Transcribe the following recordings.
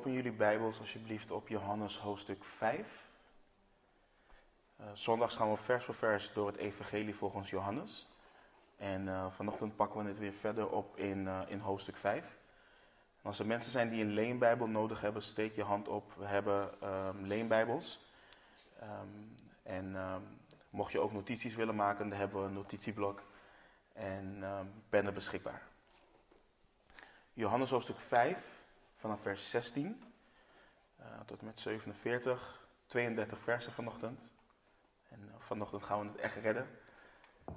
Open jullie Bijbels alsjeblieft op Johannes hoofdstuk 5. Uh, zondags gaan we vers voor vers door het Evangelie volgens Johannes. En uh, vanochtend pakken we het weer verder op in, uh, in hoofdstuk 5. En als er mensen zijn die een leenbijbel nodig hebben, steek je hand op. We hebben um, leenbijbels. Um, en um, mocht je ook notities willen maken, dan hebben we een notitieblok en pennen beschikbaar. Johannes hoofdstuk 5, vanaf vers 16 uh, tot en met 47, 32 versen vanochtend. En uh, vanochtend gaan we het echt redden.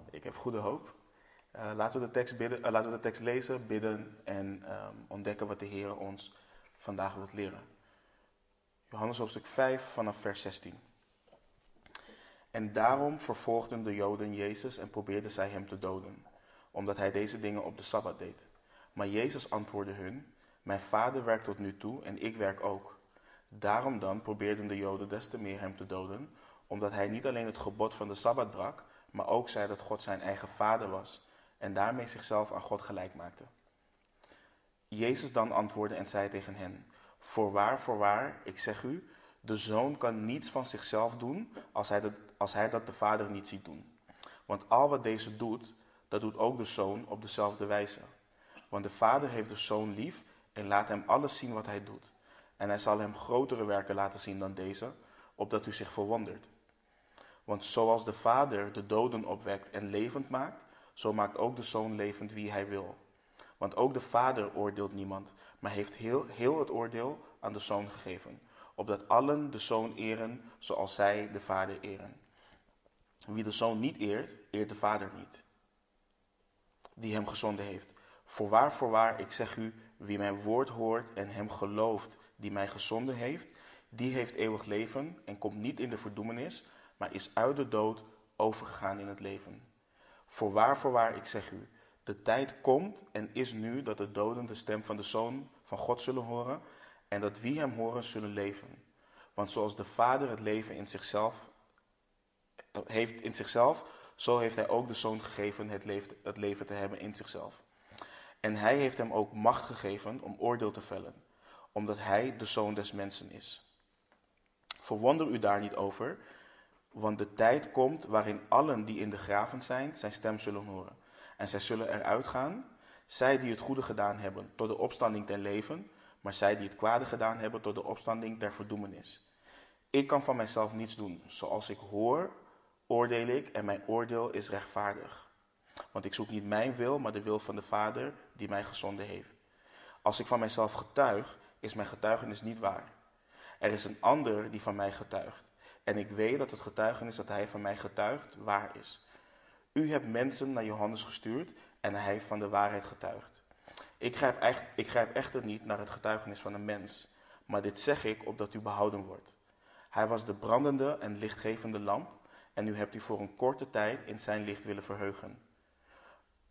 Ik heb goede hoop. Uh, laten, we de tekst bidden, laten we de tekst lezen, bidden en um, ontdekken wat de Heer ons vandaag wilt leren. Johannes hoofdstuk 5 vanaf vers 16. En daarom vervolgden de Joden Jezus en probeerden zij hem te doden, omdat hij deze dingen op de Sabbat deed. Maar Jezus antwoordde hun, mijn vader werkt tot nu toe en ik werk ook. Daarom dan probeerden de Joden des te meer hem te doden, omdat hij niet alleen het gebod van de Sabbat brak, maar ook zei dat God zijn eigen vader was en daarmee zichzelf aan God gelijk maakte. Jezus dan antwoordde en zei tegen hen, Voorwaar, voorwaar, ik zeg u, de zoon kan niets van zichzelf doen als hij, dat, als hij dat de vader niet ziet doen. Want al wat deze doet, dat doet ook de zoon op dezelfde wijze. Want de vader heeft de zoon lief en laat hem alles zien wat hij doet. En hij zal hem grotere werken laten zien dan deze, opdat u zich verwondert. Want zoals de vader de doden opwekt en levend maakt, zo maakt ook de zoon levend wie hij wil. Want ook de vader oordeelt niemand, maar heeft heel, heel het oordeel aan de zoon gegeven, opdat allen de zoon eren zoals zij de vader eren. Wie de zoon niet eert, eert de vader niet, die hem gezonden heeft. Voorwaar, voorwaar, ik zeg u, wie mijn woord hoort en hem gelooft die mij gezonden heeft, die heeft eeuwig leven en komt niet in de verdoemenis, maar is uit de dood overgegaan in het leven. Voorwaar, voorwaar, ik zeg u, de tijd komt en is nu dat de doden de stem van de Zoon van God zullen horen en dat wie hem horen zullen leven. Want zoals de Vader het leven in zichzelf heeft in zichzelf, zo heeft hij ook de Zoon gegeven het leven, het leven te hebben in zichzelf. En hij heeft hem ook macht gegeven om oordeel te vellen, omdat hij de zoon des mensen is. Verwonder u daar niet over, want de tijd komt waarin allen die in de graven zijn, zijn stem zullen horen. En zij zullen eruit gaan, zij die het goede gedaan hebben, tot de opstanding ten leven, maar zij die het kwade gedaan hebben, tot de opstanding der verdoemenis. Ik kan van mijzelf niets doen. Zoals ik hoor, oordeel ik en mijn oordeel is rechtvaardig. Want ik zoek niet mijn wil, maar de wil van de Vader die mij gezonden heeft. Als ik van mijzelf getuig, is mijn getuigenis niet waar. Er is een ander die van mij getuigt. En ik weet dat het getuigenis dat hij van mij getuigt waar is. U hebt mensen naar Johannes gestuurd en hij heeft van de waarheid getuigd. Ik grijp, echt, ik grijp echter niet naar het getuigenis van een mens, maar dit zeg ik opdat u behouden wordt. Hij was de brandende en lichtgevende lamp en u hebt u voor een korte tijd in zijn licht willen verheugen.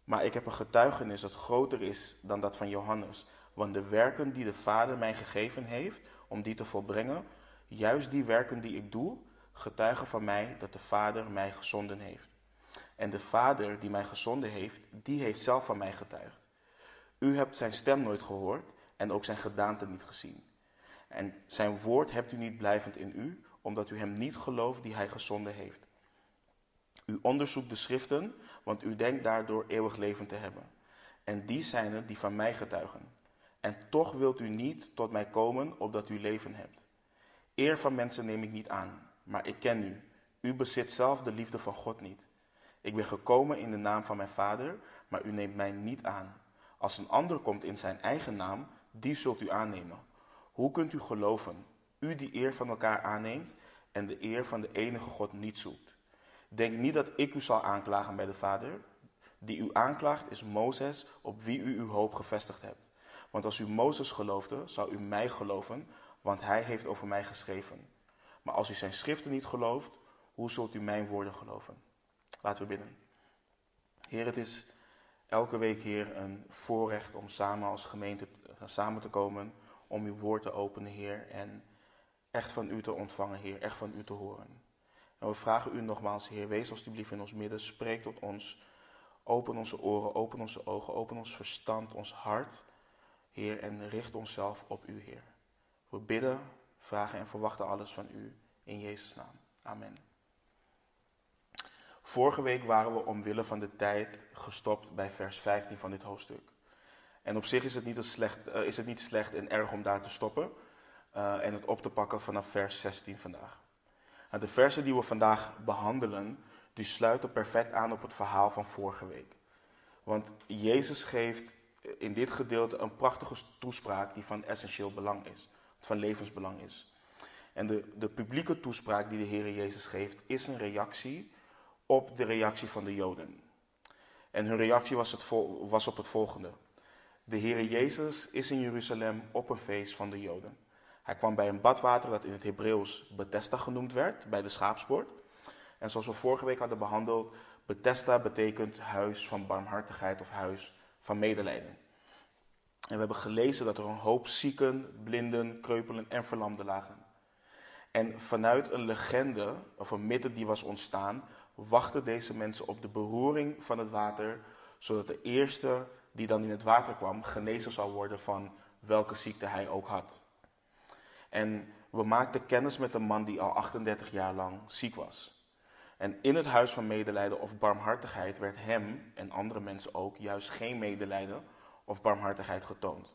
Maar ik heb een getuigenis dat groter is dan dat van Johannes. Want de werken die de Vader mij gegeven heeft om die te volbrengen, juist die werken die ik doe, getuigen van mij dat de Vader mij gezonden heeft. En de Vader die mij gezonden heeft, die heeft zelf van mij getuigd. U hebt zijn stem nooit gehoord en ook zijn gedaante niet gezien. En zijn woord hebt u niet blijvend in u, omdat u hem niet gelooft die hij gezonden heeft. U onderzoekt de schriften, want u denkt daardoor eeuwig leven te hebben. En die zijn het die van mij getuigen. En toch wilt u niet tot mij komen, opdat u leven hebt. Eer van mensen neem ik niet aan, maar ik ken u. U bezit zelf de liefde van God niet. Ik ben gekomen in de naam van mijn vader, maar u neemt mij niet aan. Als een ander komt in zijn eigen naam, die zult u aannemen. Hoe kunt u geloven, u die eer van elkaar aanneemt en de eer van de enige God niet zoekt? Denk niet dat ik u zal aanklagen bij de Vader. Die u aanklaagt is Mozes, op wie u uw hoop gevestigd hebt. Want als u Mozes geloofde, zou u mij geloven, want hij heeft over mij geschreven. Maar als u zijn schriften niet gelooft, hoe zult u mijn woorden geloven? Laten we bidden. Heer, het is elke week, Heer, een voorrecht om samen als gemeente samen te komen, om uw woord te openen, Heer, en echt van u te ontvangen, Heer, echt van u te horen. En we vragen u nogmaals, Heer, wees alstublieft in ons midden, spreek tot ons. Open onze oren, open onze ogen, open ons verstand, ons hart, Heer, en richt onszelf op u, Heer. We bidden, vragen en verwachten alles van u in Jezus' naam. Amen. Vorige week waren we omwille van de tijd gestopt bij vers 15 van dit hoofdstuk. En op zich is het niet, slecht, uh, is het niet slecht en erg om daar te stoppen uh, en het op te pakken vanaf vers 16 vandaag. Nou, de versen die we vandaag behandelen, die sluiten perfect aan op het verhaal van vorige week. Want Jezus geeft in dit gedeelte een prachtige toespraak die van essentieel belang is, van levensbelang is. En de, de publieke toespraak die de Heer Jezus geeft, is een reactie op de reactie van de Joden. En hun reactie was, het was op het volgende. De Heer Jezus is in Jeruzalem op een feest van de Joden. Hij kwam bij een badwater dat in het Hebreeuws Bethesda genoemd werd, bij de schaapspoort. En zoals we vorige week hadden behandeld, Bethesda betekent huis van barmhartigheid of huis van medelijden. En we hebben gelezen dat er een hoop zieken, blinden, kreupelen en verlamden lagen. En vanuit een legende, of een mythe die was ontstaan, wachten deze mensen op de beroering van het water, zodat de eerste die dan in het water kwam genezen zou worden van welke ziekte hij ook had. En we maakten kennis met een man die al 38 jaar lang ziek was. En in het huis van medelijden of barmhartigheid werd hem en andere mensen ook juist geen medelijden of barmhartigheid getoond.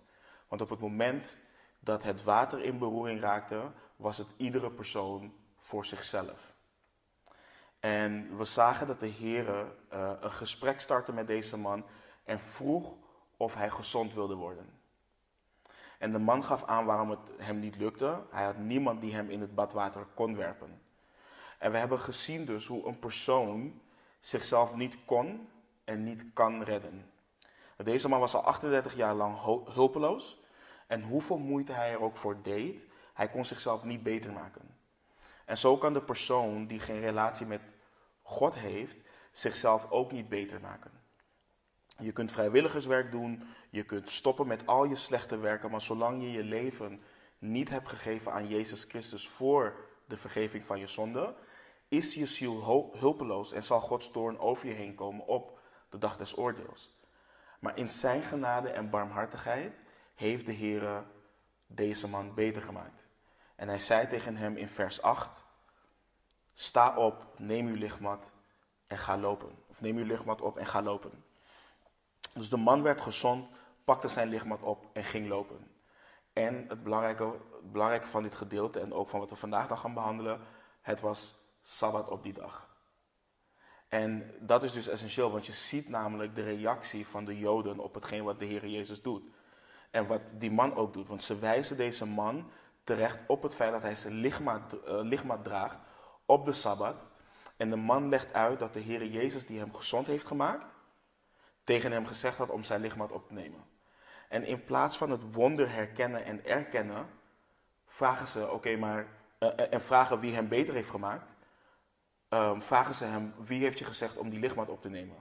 Want op het moment dat het water in beroering raakte, was het iedere persoon voor zichzelf. En we zagen dat de Heer uh, een gesprek startte met deze man en vroeg of hij gezond wilde worden. En de man gaf aan waarom het hem niet lukte. Hij had niemand die hem in het badwater kon werpen. En we hebben gezien dus hoe een persoon zichzelf niet kon en niet kan redden. Deze man was al 38 jaar lang hulpeloos. En hoeveel moeite hij er ook voor deed, hij kon zichzelf niet beter maken. En zo kan de persoon die geen relatie met God heeft, zichzelf ook niet beter maken. Je kunt vrijwilligerswerk doen, je kunt stoppen met al je slechte werken, maar zolang je je leven niet hebt gegeven aan Jezus Christus voor de vergeving van je zonde, is je ziel hulpeloos en zal Gods toorn over je heen komen op de dag des oordeels. Maar in zijn genade en barmhartigheid heeft de Heer deze man beter gemaakt. En hij zei tegen hem in vers 8, sta op, neem uw lichtmat en ga lopen. Of neem uw lichtmat op en ga lopen. Dus de man werd gezond, pakte zijn lichtmat op en ging lopen. En het belangrijke, het belangrijke van dit gedeelte en ook van wat we vandaag nog gaan behandelen, het was Sabbat op die dag. En dat is dus essentieel, want je ziet namelijk de reactie van de Joden op hetgeen wat de Heer Jezus doet. En wat die man ook doet, want ze wijzen deze man terecht op het feit dat hij zijn uh, lichtmat draagt op de Sabbat. En de man legt uit dat de Heer Jezus die hem gezond heeft gemaakt, tegen hem gezegd had om zijn lichtmat op te nemen. En in plaats van het wonder herkennen en erkennen, vragen ze, oké, maar, uh, en vragen wie hem beter heeft gemaakt, um, vragen ze hem, wie heeft je gezegd om die lichtmat op te nemen?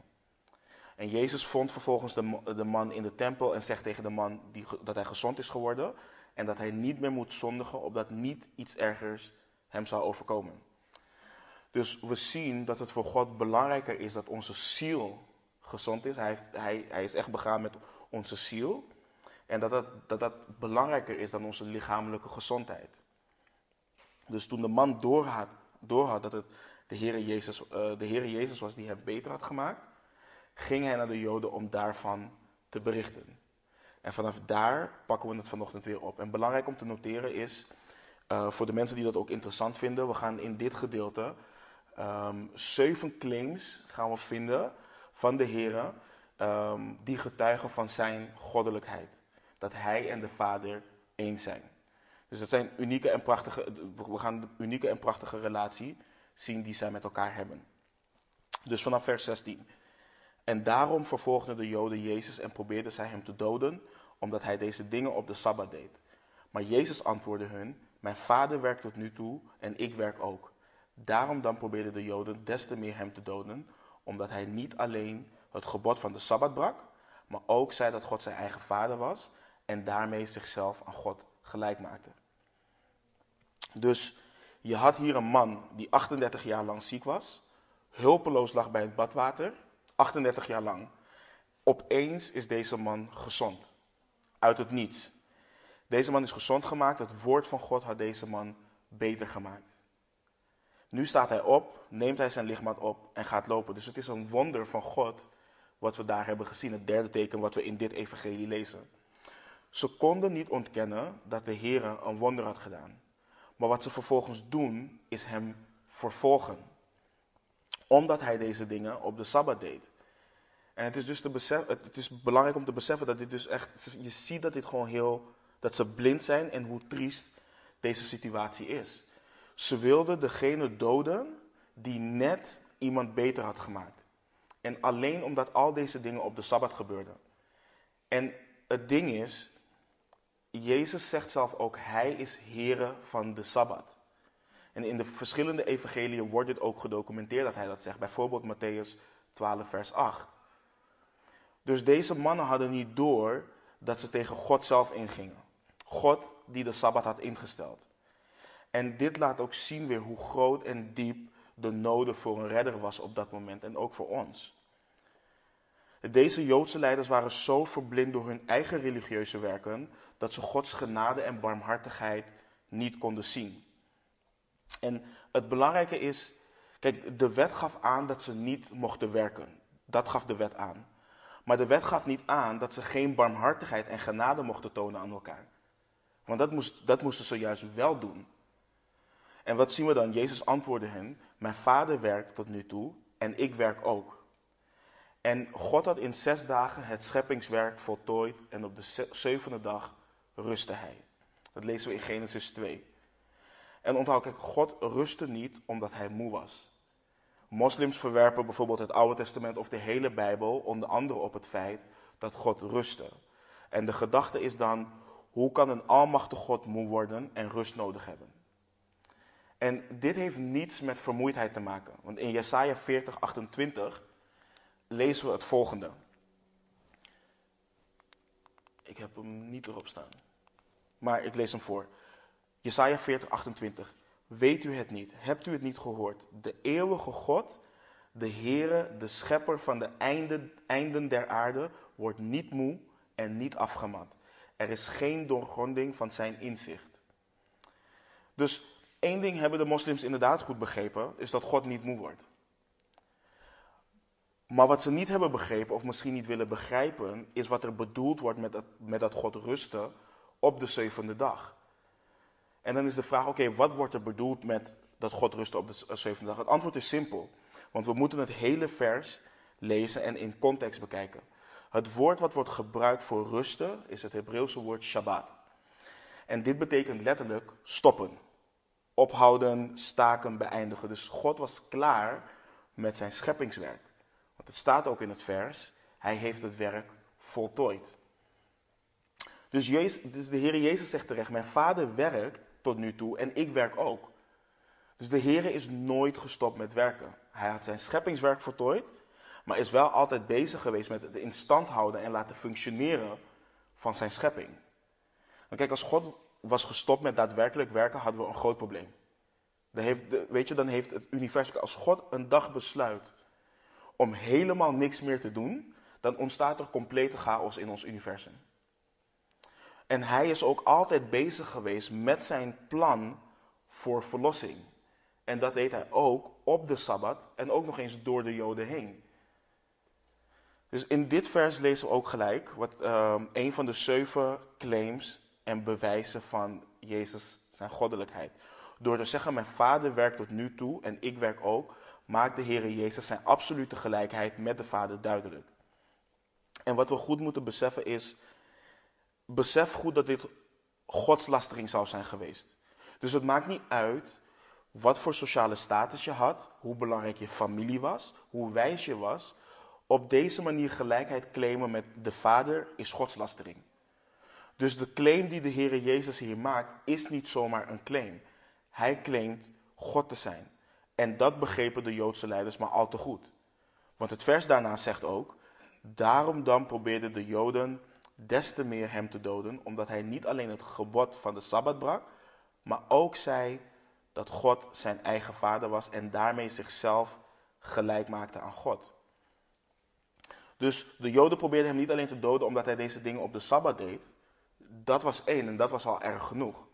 En Jezus vond vervolgens de, de man in de tempel en zegt tegen de man die, dat hij gezond is geworden en dat hij niet meer moet zondigen, opdat niet iets ergers hem zou overkomen. Dus we zien dat het voor God belangrijker is dat onze ziel gezond is. Hij, hij, hij is echt begaan met onze ziel. En dat dat, dat dat belangrijker is dan onze lichamelijke gezondheid. Dus toen de man doorhad, doorhad dat het de Heer, Jezus, uh, de Heer Jezus was die hem beter had gemaakt, ging hij naar de Joden om daarvan te berichten. En vanaf daar pakken we het vanochtend weer op. En belangrijk om te noteren is, uh, voor de mensen die dat ook interessant vinden, we gaan in dit gedeelte um, zeven claims gaan we vinden van de Heer um, die getuigen van zijn goddelijkheid. Dat hij en de Vader één zijn. Dus dat zijn unieke en prachtige, we gaan de unieke en prachtige relatie zien die zij met elkaar hebben. Dus vanaf vers 16. En daarom vervolgden de Joden Jezus en probeerden zij hem te doden, omdat hij deze dingen op de Sabbat deed. Maar Jezus antwoordde hun, mijn vader werkt tot nu toe en ik werk ook. Daarom dan probeerden de Joden des te meer hem te doden, omdat hij niet alleen het gebod van de Sabbat brak, maar ook zei dat God zijn eigen vader was en daarmee zichzelf aan God gelijk maakte. Dus je had hier een man die 38 jaar lang ziek was, hulpeloos lag bij het badwater, 38 jaar lang. Opeens is deze man gezond, uit het niets. Deze man is gezond gemaakt. Het woord van God had deze man beter gemaakt. Nu staat hij op, neemt hij zijn lichaam op en gaat lopen. Dus het is een wonder van God wat we daar hebben gezien. Het derde teken wat we in dit evangelie lezen. Ze konden niet ontkennen dat de Heer een wonder had gedaan. Maar wat ze vervolgens doen, is hem vervolgen. Omdat hij deze dingen op de Sabbat deed. En het is dus te besef, het is belangrijk om te beseffen dat dit dus echt, je ziet dat dit gewoon heel, dat ze blind zijn en hoe triest deze situatie is. Ze wilden degene doden die net iemand beter had gemaakt. En alleen omdat al deze dingen op de Sabbat gebeurden. En het ding is, Jezus zegt zelf ook, Hij is Heere van de Sabbat. En in de verschillende evangeliën wordt dit ook gedocumenteerd dat Hij dat zegt. Bijvoorbeeld Matthäus 12, vers 8. Dus deze mannen hadden niet door dat ze tegen God zelf ingingen. God die de Sabbat had ingesteld. En dit laat ook zien weer hoe groot en diep de noden voor een redder was op dat moment en ook voor ons. Deze Joodse leiders waren zo verblind door hun eigen religieuze werken dat ze Gods genade en barmhartigheid niet konden zien. En het belangrijke is, kijk, de wet gaf aan dat ze niet mochten werken. Dat gaf de wet aan. Maar de wet gaf niet aan dat ze geen barmhartigheid en genade mochten tonen aan elkaar. Want dat, moest, dat moesten ze juist wel doen. En wat zien we dan? Jezus antwoordde hen: Mijn vader werkt tot nu toe en ik werk ook. En God had in zes dagen het scheppingswerk voltooid en op de zevende dag rustte hij. Dat lezen we in Genesis 2. En onthoud, kijk, God rustte niet omdat hij moe was. Moslims verwerpen bijvoorbeeld het Oude Testament of de hele Bijbel onder andere op het feit dat God rustte. En de gedachte is dan, hoe kan een almachtige God moe worden en rust nodig hebben? En dit heeft niets met vermoeidheid te maken. Want in Jesaja 40, 28 lezen we het volgende. Ik heb hem niet erop staan. Maar ik lees hem voor. Jesaja 40, 28. Weet u het niet? Hebt u het niet gehoord? De eeuwige God, de Heere, de schepper van de einden, einden der aarde, wordt niet moe en niet afgemat. Er is geen doorgronding van zijn inzicht. Dus één ding hebben de moslims inderdaad goed begrepen, is dat God niet moe wordt. Maar wat ze niet hebben begrepen, of misschien niet willen begrijpen, is wat er bedoeld wordt met dat, met dat God rusten op de zevende dag. En dan is de vraag, oké, wat wordt er bedoeld met dat God rustte op de zevende dag? Het antwoord is simpel, want we moeten het hele vers lezen en in context bekijken. Het woord wat wordt gebruikt voor rusten is het Hebreeuwse woord Shabbat. En dit betekent letterlijk stoppen, ophouden, staken, beëindigen. Dus God was klaar met zijn scheppingswerk. Want het staat ook in het vers, hij heeft het werk voltooid. Dus, Jezus, dus de Heer Jezus zegt terecht, mijn vader werkt tot nu toe en ik werk ook. Dus de Heer is nooit gestopt met werken. Hij had zijn scheppingswerk voltooid, maar is wel altijd bezig geweest met het in stand houden en laten functioneren van zijn schepping. Kijk, als God was gestopt met daadwerkelijk werken, hadden we een groot probleem. Dan heeft, weet je, dan heeft het universum, als God een dag besluit om helemaal niks meer te doen, dan ontstaat er complete chaos in ons universum. En hij is ook altijd bezig geweest met zijn plan voor verlossing. En dat deed hij ook op de Sabbat en ook nog eens door de Joden heen. Dus in dit vers lezen we ook gelijk wat uh, een van de zeven claims en bewijzen van Jezus zijn goddelijkheid. Door te zeggen, mijn vader werkt tot nu toe en ik werk ook, maakt de Heer Jezus zijn absolute gelijkheid met de Vader duidelijk. En wat we goed moeten beseffen is, besef goed dat dit godslastering zou zijn geweest. Dus het maakt niet uit wat voor sociale status je had, hoe belangrijk je familie was, hoe wijs je was. Op deze manier gelijkheid claimen met de Vader is godslastering. Dus de claim die de Heer Jezus hier maakt, is niet zomaar een claim. Hij claimt God te zijn. En dat begrepen de Joodse leiders maar al te goed. Want het vers daarna zegt ook, daarom dan probeerden de Joden des te meer hem te doden, omdat hij niet alleen het gebod van de Sabbat brak, maar ook zei dat God zijn eigen vader was en daarmee zichzelf gelijk maakte aan God. Dus de Joden probeerden hem niet alleen te doden omdat hij deze dingen op de Sabbat deed. Dat was één en dat was al erg genoeg.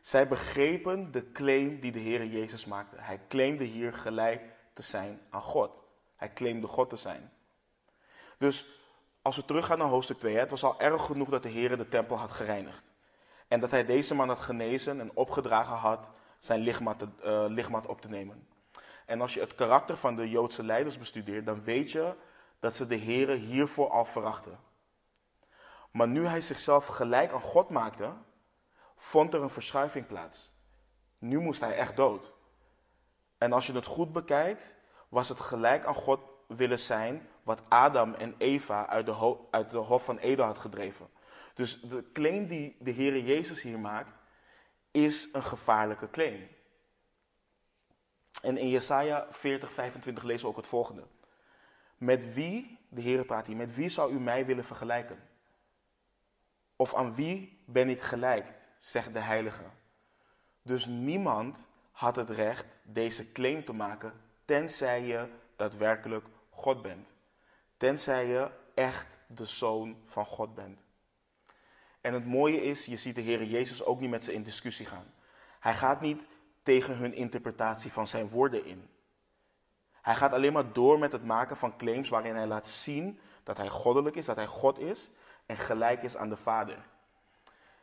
Zij begrepen de claim die de Heer Jezus maakte. Hij claimde hier gelijk te zijn aan God. Hij claimde God te zijn. Dus als we teruggaan naar hoofdstuk 2, het was al erg genoeg dat de Heer de tempel had gereinigd. En dat hij deze man had genezen en opgedragen had zijn lichaam uh, op te nemen. En als je het karakter van de Joodse leiders bestudeert, dan weet je dat ze de Heer hiervoor al verachten. Maar nu hij zichzelf gelijk aan God maakte, vond er een verschuiving plaats. Nu moest hij echt dood. En als je het goed bekijkt, was het gelijk aan God willen zijn wat Adam en Eva uit de, uit de hof van Eden had gedreven. Dus de claim die de Heer Jezus hier maakt, is een gevaarlijke claim. En in Jesaja 40, 25 lezen we ook het volgende. Met wie, de Heer praat hier, met wie zou u mij willen vergelijken? Of aan wie ben ik gelijk, zegt de Heilige. Dus niemand had het recht deze claim te maken, tenzij je daadwerkelijk God bent. Tenzij je echt de zoon van God bent. En het mooie is, je ziet de Heer Jezus ook niet met ze in discussie gaan. Hij gaat niet tegen hun interpretatie van zijn woorden in. Hij gaat alleen maar door met het maken van claims waarin hij laat zien dat hij goddelijk is, dat hij God is en gelijk is aan de Vader.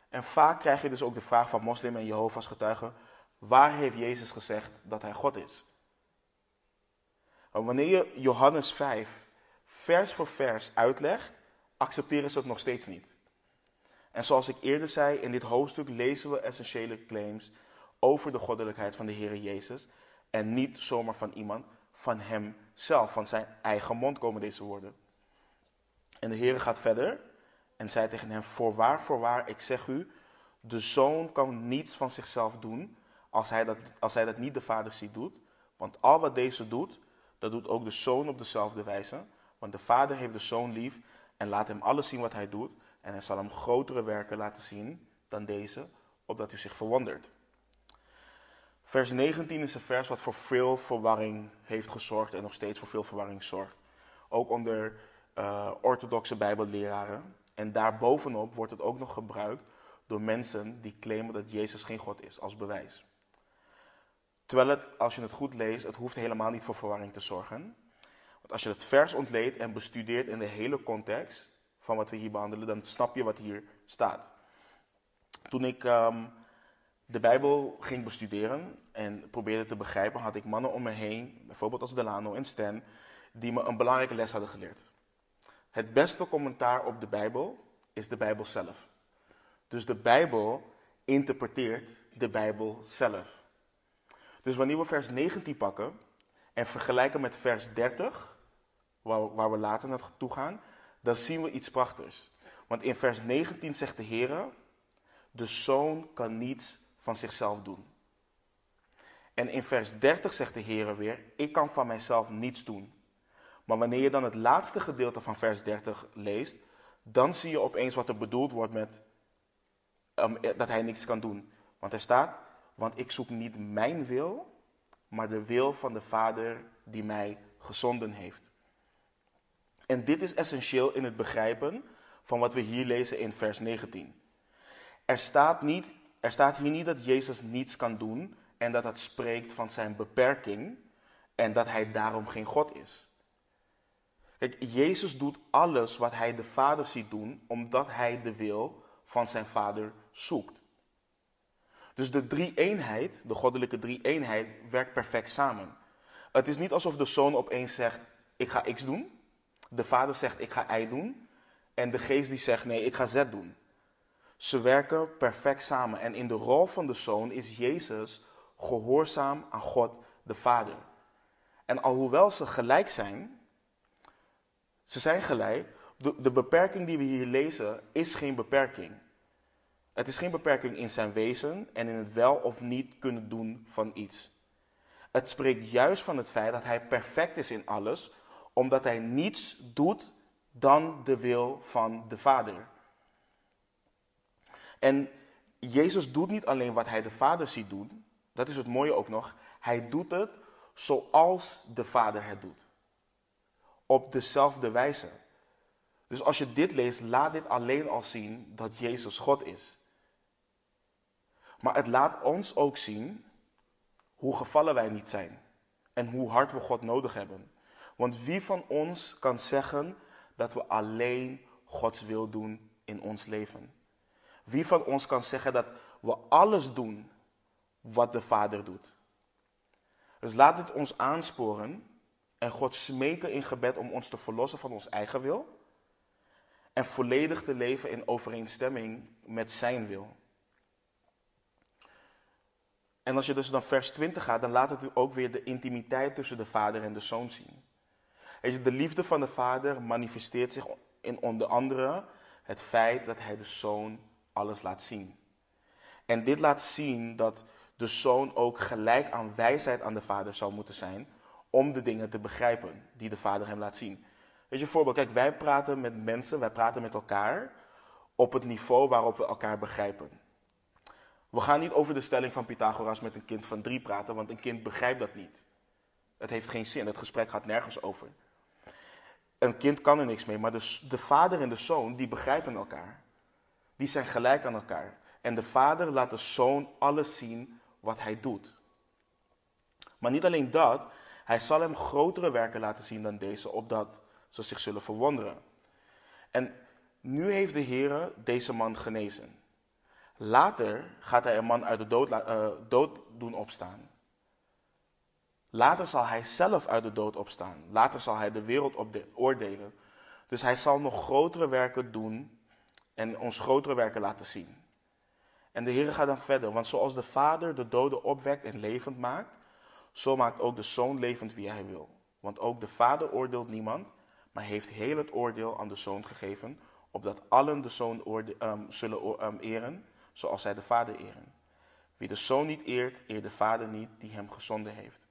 En vaak krijg je dus ook de vraag van moslim en Jehovah's getuigen, waar heeft Jezus gezegd dat hij God is? wanneer je Johannes 5 vers voor vers uitlegt, accepteren ze het nog steeds niet. En zoals ik eerder zei, in dit hoofdstuk lezen we essentiële claims over de goddelijkheid van de Heer Jezus. En niet zomaar van iemand, van hemzelf, van zijn eigen mond komen deze woorden. En de Heer gaat verder en zei tegen hem, voorwaar, voorwaar, ik zeg u, de zoon kan niets van zichzelf doen als hij dat, als hij dat niet de vader ziet doet. Want al wat deze doet, dat doet ook de zoon op dezelfde wijze. Want de vader heeft de zoon lief en laat hem alles zien wat hij doet. En hij zal hem grotere werken laten zien dan deze, opdat u zich verwondert. Vers 19 is een vers wat voor veel verwarring heeft gezorgd en nog steeds voor veel verwarring zorgt. Ook onder uh, orthodoxe bijbelleraren. En daarbovenop wordt het ook nog gebruikt door mensen die claimen dat Jezus geen God is, als bewijs. Terwijl het, als je het goed leest, het hoeft helemaal niet voor verwarring te zorgen. Want als je het vers ontleedt en bestudeert in de hele context van wat we hier behandelen, dan snap je wat hier staat. Toen ik um, de Bijbel ging bestuderen en probeerde te begrijpen, had ik mannen om me heen, bijvoorbeeld als Delano en Stan, die me een belangrijke les hadden geleerd. Het beste commentaar op de Bijbel is de Bijbel zelf. Dus de Bijbel interpreteert de Bijbel zelf. Dus wanneer we vers 19 pakken en vergelijken met vers 30, waar, waar we later naartoe gaan, dan zien we iets prachtigs. Want in vers 19 zegt de Heer, de zoon kan niets van zichzelf doen. En in vers 30 zegt de Heer weer, ik kan van mijzelf niets doen. Maar wanneer je dan het laatste gedeelte van vers 30 leest, dan zie je opeens wat er bedoeld wordt met um, dat hij niks kan doen. Want er staat, want ik zoek niet mijn wil, maar de wil van de Vader die mij gezonden heeft. En dit is essentieel in het begrijpen van wat we hier lezen in vers 19. Er staat, niet, er staat hier niet dat Jezus niets kan doen en dat het spreekt van zijn beperking en dat hij daarom geen God is. Jezus doet alles wat hij de Vader ziet doen, omdat hij de wil van zijn Vader zoekt. Dus de drie-eenheid, de goddelijke drie-eenheid, werkt perfect samen. Het is niet alsof de zoon opeens zegt, ik ga X doen. De vader zegt, ik ga Y doen. En de geest die zegt, nee, ik ga Z doen. Ze werken perfect samen. En in de rol van de zoon is Jezus gehoorzaam aan God de Vader. En alhoewel ze gelijk zijn, ze zijn gelijk, de, beperking die we hier lezen is geen beperking. Het is geen beperking in zijn wezen en in het wel of niet kunnen doen van iets. Het spreekt juist van het feit dat hij perfect is in alles, omdat hij niets doet dan de wil van de Vader. En Jezus doet niet alleen wat hij de Vader ziet doen, dat is het mooie ook nog, hij doet het zoals de Vader het doet. Op dezelfde wijze. Dus als je dit leest, laat dit alleen al zien dat Jezus God is. Maar het laat ons ook zien hoe gevallen wij niet zijn en hoe hard we God nodig hebben. Want wie van ons kan zeggen dat we alleen Gods wil doen in ons leven? Wie van ons kan zeggen dat we alles doen wat de Vader doet? Dus laat het ons aansporen en God smeken in gebed om ons te verlossen van ons eigen wil en volledig te leven in overeenstemming met Zijn wil. En als je dus naar vers 20 gaat, dan laat het ook weer de intimiteit tussen de vader en de zoon zien. De liefde van de vader manifesteert zich in onder andere het feit dat hij de zoon alles laat zien. En dit laat zien dat de zoon ook gelijk aan wijsheid aan de vader zou moeten zijn om de dingen te begrijpen die de vader hem laat zien. Weet je, voorbeeld, kijk, wij praten met mensen, wij praten met elkaar op het niveau waarop we elkaar begrijpen. We gaan niet over de stelling van Pythagoras met een kind van drie praten, want een kind begrijpt dat niet. Het heeft geen zin, het gesprek gaat nergens over. Een kind kan er niks mee, maar de, de vader en de zoon, die begrijpen elkaar. Die zijn gelijk aan elkaar. En de vader laat de zoon alles zien wat hij doet. Maar niet alleen dat, hij zal hem grotere werken laten zien dan deze, opdat ze zich zullen verwonderen. En nu heeft de Heer deze man genezen. Later gaat hij een man uit de dood, uh, dood doen opstaan. Later zal hij zelf uit de dood opstaan. Later zal hij de wereld oordelen. Dus hij zal nog grotere werken doen en ons grotere werken laten zien. En de Heer gaat dan verder, want zoals de Vader de doden opwekt en levend maakt, zo maakt ook de Zoon levend wie hij wil. Want ook de Vader oordeelt niemand, maar heeft heel het oordeel aan de Zoon gegeven, opdat allen de Zoon um, zullen um, eren zoals zij de Vader eren. Wie de Zoon niet eert, eert de Vader niet die hem gezonden heeft.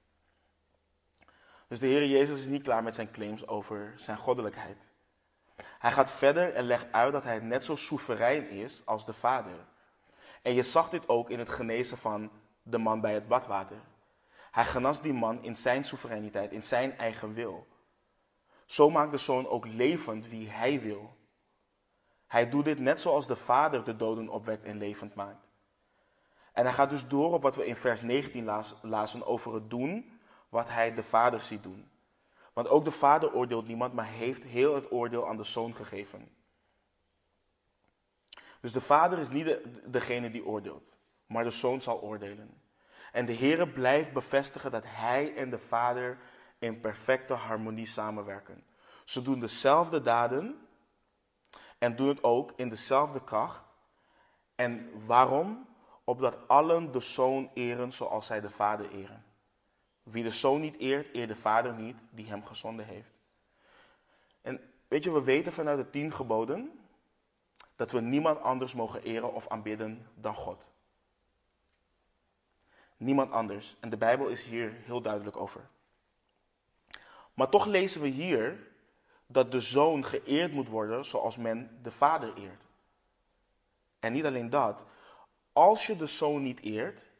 Dus de Heer Jezus is niet klaar met zijn claims over zijn goddelijkheid. Hij gaat verder en legt uit dat hij net zo soeverein is als de Vader. En je zag dit ook in het genezen van de man bij het badwater. Hij genas die man in zijn soevereiniteit, in zijn eigen wil. Zo maakt de zoon ook levend wie hij wil. Hij doet dit net zoals de Vader de doden opwekt en levend maakt. En hij gaat dus door op wat we in vers 19 lazen over het doen wat hij de Vader ziet doen. Want ook de Vader oordeelt niemand, maar heeft heel het oordeel aan de Zoon gegeven. Dus de Vader is niet de, degene die oordeelt, maar de Zoon zal oordelen. En de Heere blijft bevestigen dat Hij en de Vader in perfecte harmonie samenwerken. Ze doen dezelfde daden en doen het ook in dezelfde kracht. En waarom? Opdat allen de zoon eren zoals zij de vader eren. Wie de zoon niet eert, eert de vader niet die hem gezonden heeft. En weet je, we weten vanuit de tien geboden dat we niemand anders mogen eren of aanbidden dan God. Niemand anders. En de Bijbel is hier heel duidelijk over. Maar toch lezen we hier dat de zoon geëerd moet worden zoals men de vader eert. En niet alleen dat, als je de zoon niet eert,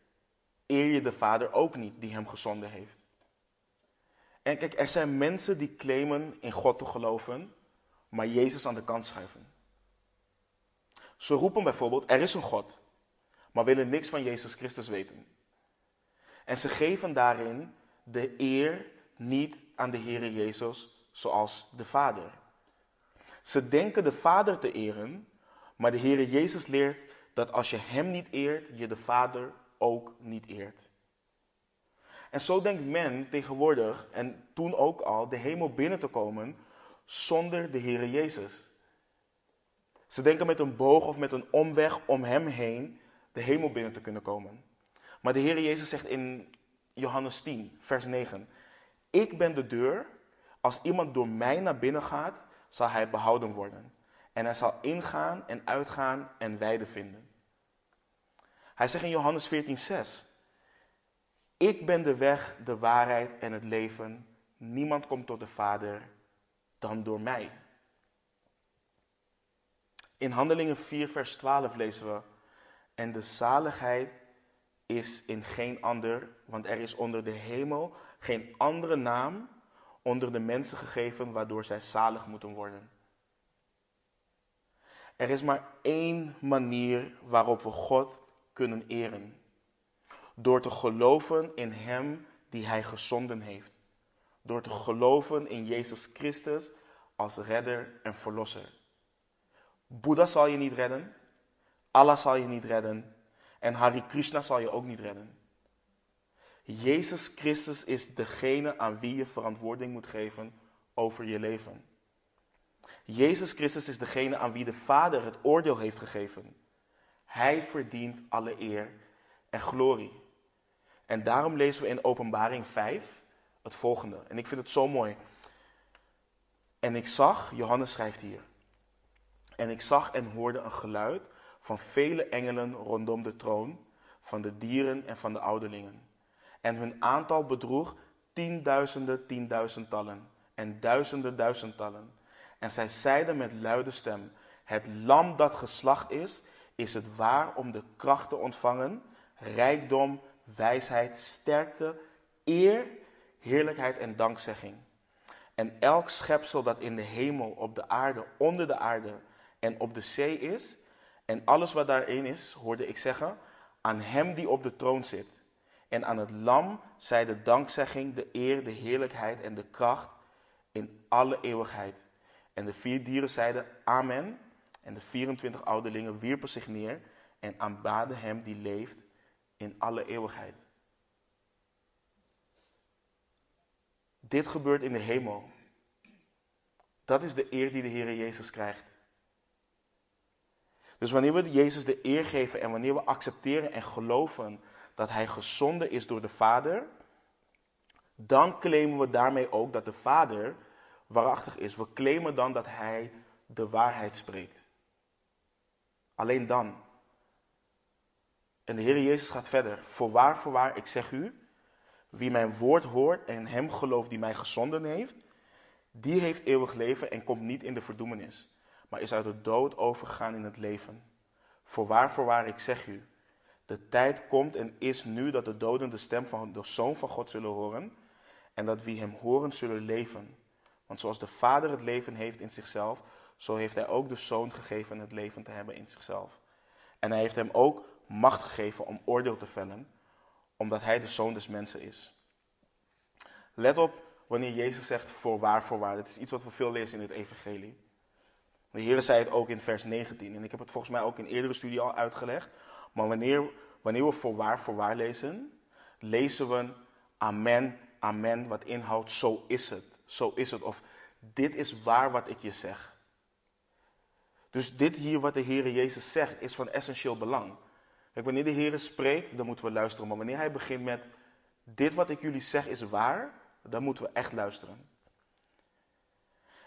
eer je de vader ook niet die hem gezonden heeft. En kijk, er zijn mensen die claimen in God te geloven, maar Jezus aan de kant schuiven. Ze roepen bijvoorbeeld, er is een God, maar willen niks van Jezus Christus weten. En ze geven daarin de eer niet aan de Heer Jezus, zoals de Vader. Ze denken de Vader te eren, maar de Heere Jezus leert dat als je Hem niet eert, je de Vader ook niet eert. En zo denkt men tegenwoordig, en toen ook al, de hemel binnen te komen zonder de Heere Jezus. Ze denken met een boog of met een omweg om Hem heen de hemel binnen te kunnen komen. Maar de Heere Jezus zegt in Johannes 10, vers 9, ik ben de deur, als iemand door mij naar binnen gaat, zal hij behouden worden. En hij zal ingaan en uitgaan en weide vinden. Hij zegt in Johannes 14:6: Ik ben de weg, de waarheid en het leven. Niemand komt tot de Vader dan door mij. In Handelingen 4, vers 12 lezen we: En de zaligheid is in geen ander, want er is onder de hemel geen andere naam onder de mensen gegeven waardoor zij zalig moeten worden. Er is maar één manier waarop we God kunnen eren. Door te geloven in Hem die Hij gezonden heeft. Door te geloven in Jezus Christus als redder en verlosser. Boeddha zal je niet redden. Allah zal je niet redden. En Hari Krishna zal je ook niet redden. Jezus Christus is degene aan wie je verantwoording moet geven over je leven. Jezus Christus is degene aan wie de Vader het oordeel heeft gegeven. Hij verdient alle eer en glorie. En daarom lezen we in Openbaring 5 het volgende. En ik vind het zo mooi. En ik zag, Johannes schrijft hier. En ik zag en hoorde een geluid van vele engelen rondom de troon, van de dieren en van de ouderlingen. En hun aantal bedroeg tienduizenden tienduizendtallen en duizenden duizendtallen. En zij zeiden met luide stem: Het lam dat geslacht is, is het waar om de kracht te ontvangen, rijkdom, wijsheid, sterkte, eer, heerlijkheid en dankzegging. En elk schepsel dat in de hemel, op de aarde, onder de aarde en op de zee is, en alles wat daarin is, hoorde ik zeggen, aan hem die op de troon zit. En aan het lam zij de dankzegging, de eer, de heerlijkheid en de kracht in alle eeuwigheid. En de vier dieren zeiden Amen. En de 24 ouderlingen wierpen zich neer en aanbaden hem die leeft in alle eeuwigheid. Dit gebeurt in de hemel. Dat is de eer die de Heer Jezus krijgt. Dus wanneer we Jezus de eer geven en wanneer we accepteren en geloven dat Hij gezonden is door de Vader, dan claimen we daarmee ook dat de Vader waarachtig is. We claimen dan dat Hij de waarheid spreekt. Alleen dan. En de Heer Jezus gaat verder. Voorwaar, voorwaar, ik zeg u, wie mijn woord hoort en hem gelooft die mij gezonden heeft, die heeft eeuwig leven en komt niet in de verdoemenis, maar is uit de dood overgegaan in het leven. Voorwaar, voorwaar, ik zeg u, de tijd komt en is nu dat de doden de stem van de Zoon van God zullen horen en dat wie hem horen zullen leven. Want zoals de Vader het leven heeft in zichzelf, zo heeft hij ook de Zoon gegeven het leven te hebben in zichzelf. En hij heeft hem ook macht gegeven om oordeel te vellen, omdat hij de Zoon des mensen is. Let op wanneer Jezus zegt voorwaar, voorwaar. Dat is iets wat we veel lezen in het evangelie. De Heer zei het ook in vers 19. En ik heb het volgens mij ook in eerdere studie al uitgelegd. Maar wanneer, wanneer we voorwaar, voorwaar lezen, lezen we amen, amen, wat inhoudt zo is het. Zo is het. Of dit is waar wat ik je zeg. Dus dit hier wat de Heer Jezus zegt is van essentieel belang. Kijk, wanneer de Heer spreekt, dan moeten we luisteren. Maar wanneer hij begint met dit wat ik jullie zeg is waar, dan moeten we echt luisteren.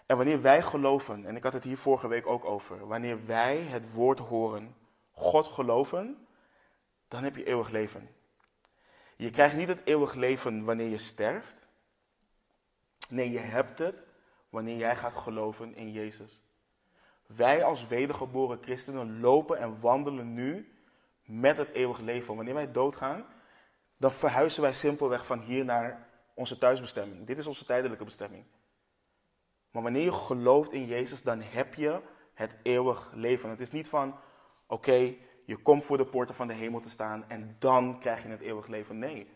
En wanneer wij geloven, en ik had het hier vorige week ook over, wanneer wij het woord horen, God geloven, dan heb je eeuwig leven. Je krijgt niet het eeuwig leven wanneer je sterft. Nee, je hebt het wanneer jij gaat geloven in Jezus. Wij als wedergeboren christenen lopen en wandelen nu met het eeuwig leven. Wanneer wij doodgaan, dan verhuizen wij simpelweg van hier naar onze thuisbestemming. Dit is onze tijdelijke bestemming. Maar wanneer je gelooft in Jezus, dan heb je het eeuwig leven. Het is niet van, oké, je komt voor de poorten van de hemel te staan en dan krijg je het eeuwig leven. Nee.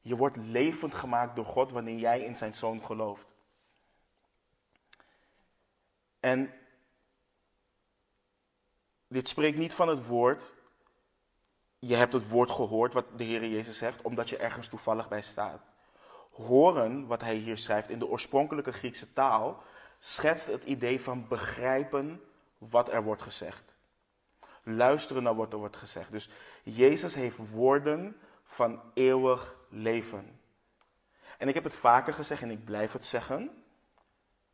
Je wordt levend gemaakt door God wanneer jij in zijn zoon gelooft. En dit spreekt niet van het woord. Je hebt het woord gehoord wat de Heer Jezus zegt, omdat je ergens toevallig bij staat. Horen, wat hij hier schrijft in de oorspronkelijke Griekse taal, schetst het idee van begrijpen wat er wordt gezegd. Luisteren naar wat er wordt gezegd. Dus Jezus heeft woorden van eeuwig leven. En ik heb het vaker gezegd en ik blijf het zeggen.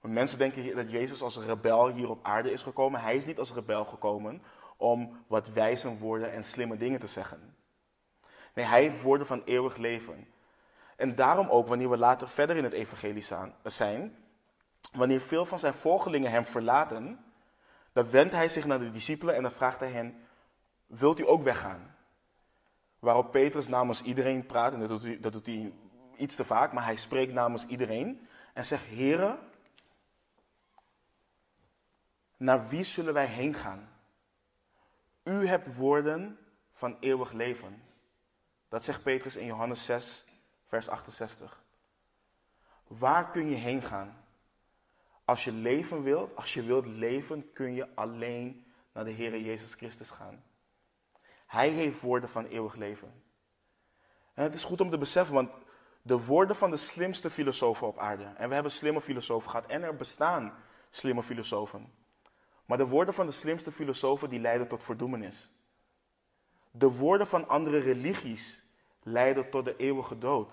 Mensen denken dat Jezus als rebel hier op aarde is gekomen. Hij is niet als rebel gekomen om wat wijze woorden en slimme dingen te zeggen. Nee, hij heeft woorden van eeuwig leven. En daarom ook, wanneer we later verder in het evangelie zijn, wanneer veel van zijn volgelingen hem verlaten, dan wendt hij zich naar de discipelen en dan vraagt hij hen, wilt u ook weggaan? Waarop Petrus namens iedereen praat, en dat doet, hij, dat doet hij iets te vaak, maar hij spreekt namens iedereen en zegt, heren, naar wie zullen wij heen gaan? U hebt woorden van eeuwig leven. Dat zegt Petrus in Johannes 6, vers 68. Waar kun je heen gaan? Als je leven wilt, als je wilt leven, kun je alleen naar de Heer Jezus Christus gaan. Hij heeft woorden van eeuwig leven. En het is goed om te beseffen, want de woorden van de slimste filosofen op aarde, en we hebben slimme filosofen gehad, en er bestaan slimme filosofen. Maar de woorden van de slimste filosofen die leiden tot verdoemenis. De woorden van andere religies leiden tot de eeuwige dood.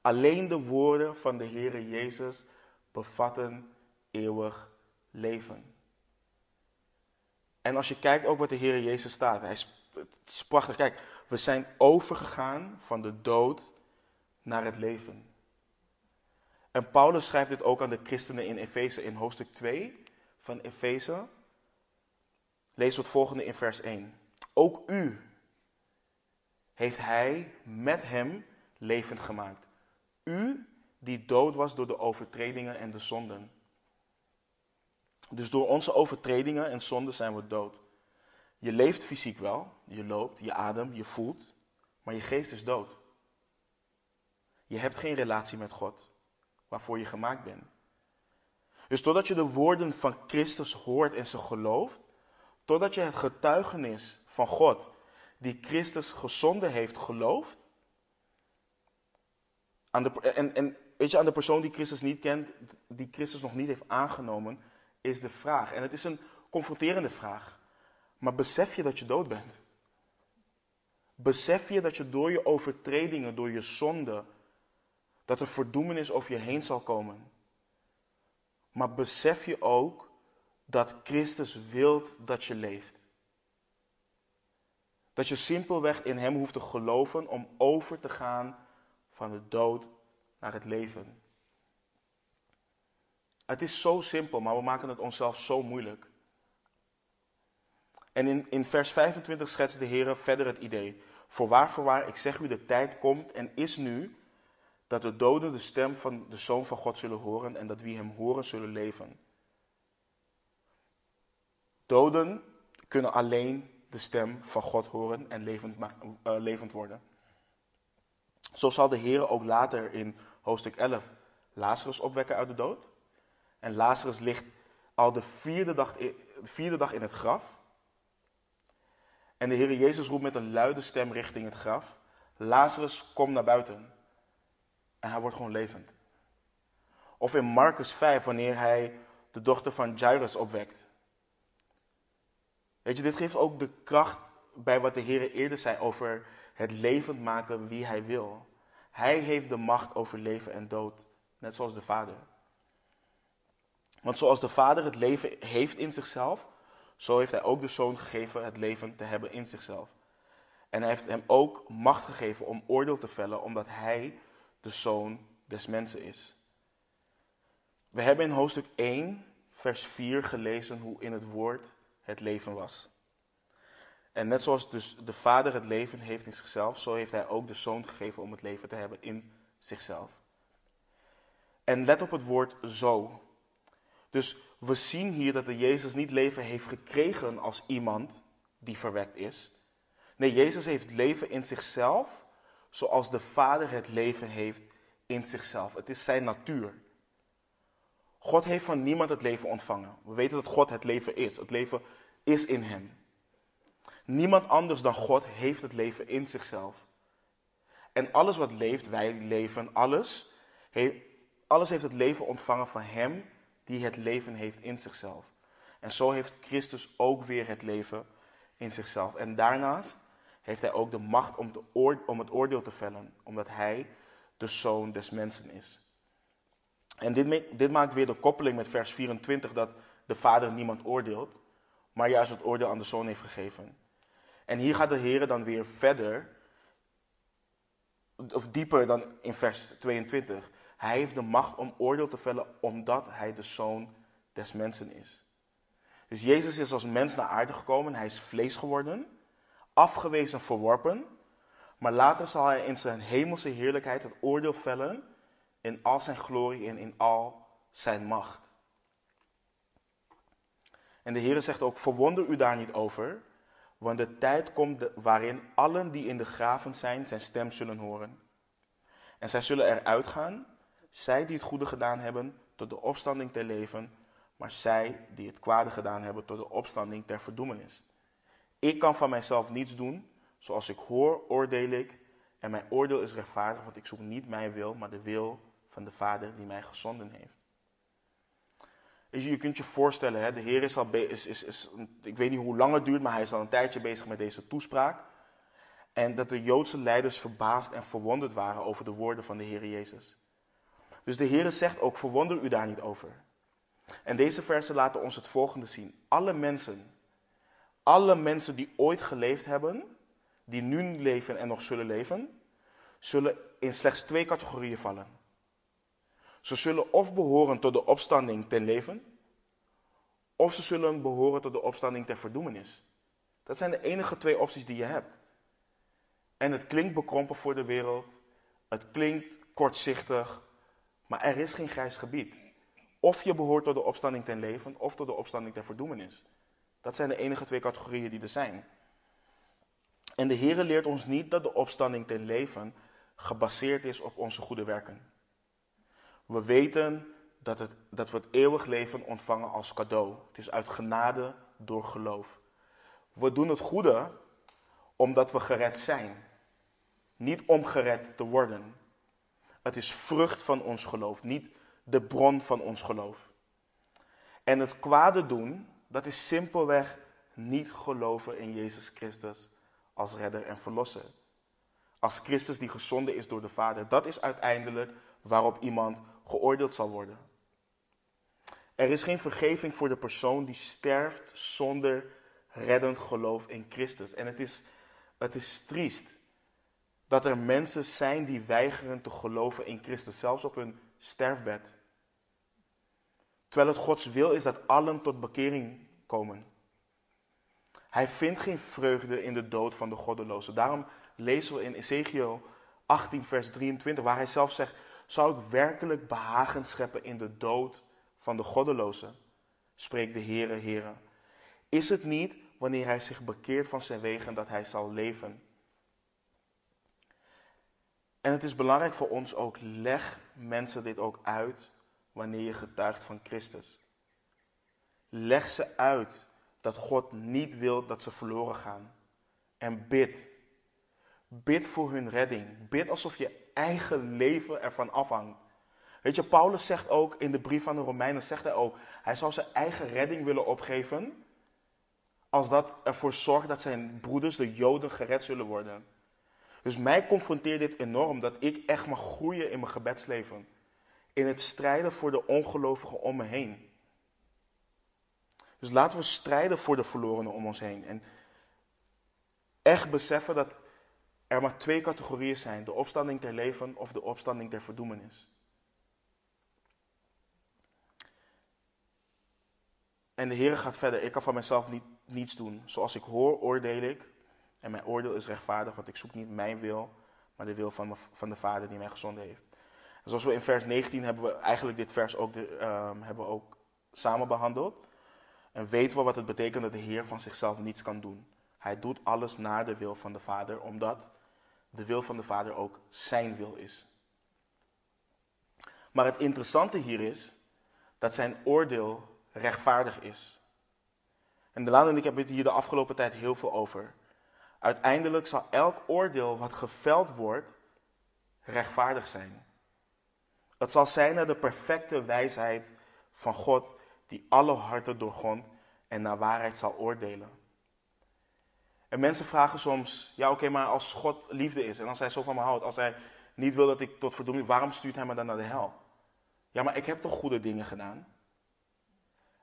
Alleen de woorden van de Heere Jezus bevatten eeuwig leven. En als je kijkt ook wat de Heere Jezus staat, hij is, het is prachtig. Kijk, we zijn overgegaan van de dood naar het leven. En Paulus schrijft dit ook aan de christenen in Efeze in hoofdstuk 2 van Efeze. Lees het volgende in vers 1. Ook u heeft hij met hem levend gemaakt. U die dood was door de overtredingen en de zonden. Dus door onze overtredingen en zonden zijn we dood. Je leeft fysiek wel, je loopt, je ademt, je voelt, maar je geest is dood. Je hebt geen relatie met God, waarvoor je gemaakt bent. Dus totdat je de woorden van Christus hoort en ze gelooft, totdat je het getuigenis van God, die Christus gezonden heeft, gelooft, aan de, en, en weet je, aan de persoon die Christus niet kent, die Christus nog niet heeft aangenomen, is de vraag. En het is een confronterende vraag. Maar besef je dat je dood bent? Besef je dat je door je overtredingen, door je zonde, dat er verdoemenis over je heen zal komen? Maar besef je ook dat Christus wilt dat je leeft? Dat je simpelweg in Hem hoeft te geloven om over te gaan van de dood naar het leven. Het is zo simpel, maar we maken het onszelf zo moeilijk. En in, in vers 25 schetst de Heer verder het idee. Voorwaar, voorwaar, ik zeg u, de tijd komt en is nu dat de doden de stem van de Zoon van God zullen horen en dat wie hem horen zullen leven. Doden kunnen alleen de stem van God horen en levend, uh, levend worden. Zo zal de Heer ook later in hoofdstuk 11 Lazarus opwekken uit de dood. En Lazarus ligt al de vierde dag, vierde dag in het graf. En de Heer Jezus roept met een luide stem richting het graf: Lazarus, kom naar buiten. En hij wordt gewoon levend. Of in Marcus 5, wanneer hij de dochter van Jairus opwekt. Weet je, dit geeft ook de kracht bij wat de Heer eerder zei over het levend maken wie hij wil. Hij heeft de macht over leven en dood, net zoals de Vader. Want zoals de Vader het leven heeft in zichzelf, zo heeft hij ook de Zoon gegeven het leven te hebben in zichzelf. En hij heeft hem ook macht gegeven om oordeel te vellen, omdat hij de Zoon des mensen is. We hebben in hoofdstuk 1, vers 4 gelezen hoe in het woord het leven was. En net zoals dus de Vader het leven heeft in zichzelf, zo heeft hij ook de Zoon gegeven om het leven te hebben in zichzelf. En let op het woord zo. Dus we zien hier dat de Jezus niet leven heeft gekregen als iemand die verwekt is. Nee, Jezus heeft leven in zichzelf, zoals de Vader het leven heeft in zichzelf. Het is zijn natuur. God heeft van niemand het leven ontvangen. We weten dat God het leven is. Het leven is in hem. Niemand anders dan God heeft het leven in zichzelf. En alles wat leeft, wij leven, alles, alles heeft het leven ontvangen van Hem die het leven heeft in zichzelf. En zo heeft Christus ook weer het leven in zichzelf. En daarnaast heeft Hij ook de macht om, te om het oordeel te vellen, omdat Hij de Zoon des mensen is. En dit, dit maakt weer de koppeling met vers 24 dat de Vader niemand oordeelt, maar juist het oordeel aan de Zoon heeft gegeven. En hier gaat de Heer dan weer verder, of dieper dan in vers 22. Hij heeft de macht om oordeel te vellen omdat hij de zoon des mensen is. Dus Jezus is als mens naar aarde gekomen, hij is vlees geworden, afgewezen, verworpen, maar later zal hij in zijn hemelse heerlijkheid het oordeel vellen in al zijn glorie en in al zijn macht. En de Heer zegt ook, verwonder u daar niet over, want de tijd komt waarin allen die in de graven zijn, zijn stem zullen horen. En zij zullen eruit gaan, zij die het goede gedaan hebben, tot de opstanding ter leven, maar zij die het kwade gedaan hebben, tot de opstanding ter verdoemenis. Ik kan van mijzelf niets doen, zoals ik hoor, oordeel ik, en mijn oordeel is rechtvaardig, want ik zoek niet mijn wil, maar de wil van de Vader die mij gezonden heeft. Je, je kunt je voorstellen, hè, de Heer is al is, is, is, ik weet niet hoe lang het duurt, maar hij is al een tijdje bezig met deze toespraak. En dat de Joodse leiders verbaasd en verwonderd waren over de woorden van de Heer Jezus. Dus de Heer zegt ook, verwonder u daar niet over. En deze versen laten ons het volgende zien. Alle mensen, alle mensen die ooit geleefd hebben, die nu leven en nog zullen leven, zullen in slechts twee categorieën vallen. Ze zullen of behoren tot de opstanding ten leven, of ze zullen behoren tot de opstanding ter verdoemenis. Dat zijn de enige twee opties die je hebt. En het klinkt bekrompen voor de wereld, het klinkt kortzichtig, maar er is geen grijs gebied. Of je behoort tot de opstanding ten leven, of tot de opstanding ter verdoemenis. Dat zijn de enige twee categorieën die er zijn. En de Heer leert ons niet dat de opstanding ten leven gebaseerd is op onze goede werken. We weten dat, het, dat we het eeuwig leven ontvangen als cadeau. Het is uit genade door geloof. We doen het goede omdat we gered zijn. Niet om gered te worden. Het is vrucht van ons geloof, niet de bron van ons geloof. En het kwade doen, dat is simpelweg niet geloven in Jezus Christus als redder en verlosser. Als Christus die gezonden is door de Vader. Dat is uiteindelijk waarop iemand geoordeeld zal worden. Er is geen vergeving voor de persoon die sterft zonder reddend geloof in Christus. En het is, het is triest dat er mensen zijn die weigeren te geloven in Christus, zelfs op hun sterfbed. Terwijl het Gods wil is dat allen tot bekering komen. Hij vindt geen vreugde in de dood van de goddeloze. Daarom lezen we in Ezekiel 18, vers 23, waar hij zelf zegt: Zou ik werkelijk behagen scheppen in de dood van de goddeloze? Spreekt de Heere, Heere. Is het niet wanneer hij zich bekeert van zijn wegen dat hij zal leven? En het is belangrijk voor ons ook, leg mensen dit ook uit wanneer je getuigt van Christus. Leg ze uit dat God niet wil dat ze verloren gaan. En bid. Bid voor hun redding. Bid alsof je eigen leven ervan afhangt. Weet je, Paulus zegt ook in de brief van de Romeinen, zegt hij ook, hij zou zijn eigen redding willen opgeven, als dat ervoor zorgt dat zijn broeders, de Joden, gered zullen worden. Dus mij confronteert dit enorm dat ik echt mag groeien in mijn gebedsleven. In het strijden voor de ongelovigen om me heen. Dus laten we strijden voor de verlorenen om ons heen. En echt beseffen dat er maar twee categorieën zijn: de opstanding ter leven of de opstanding ter verdoemenis. En de Heer gaat verder. Ik kan van mezelf niet, niets doen. Zoals ik hoor, oordeel ik. En mijn oordeel is rechtvaardig, want ik zoek niet mijn wil, maar de wil van, van de Vader die mij gezonden heeft. Zoals we in vers 19 hebben we eigenlijk dit vers ook, de, um, hebben we ook samen behandeld. En weten we wat het betekent dat de Heer van zichzelf niets kan doen. Hij doet alles naar de wil van de Vader, omdat de wil van de Vader ook zijn wil is. Maar het interessante hier is dat zijn oordeel rechtvaardig is. En de en ik hebben het hier de afgelopen tijd heel veel over. Uiteindelijk zal elk oordeel wat geveld wordt rechtvaardig zijn. Het zal zijn naar de perfecte wijsheid van God die alle harten doorgrondt en naar waarheid zal oordelen. En mensen vragen soms, ja oké, maar als God liefde is en als hij zo van me houdt, als hij niet wil dat ik tot verdoeming, waarom stuurt hij me dan naar de hel? Ja, maar ik heb toch goede dingen gedaan?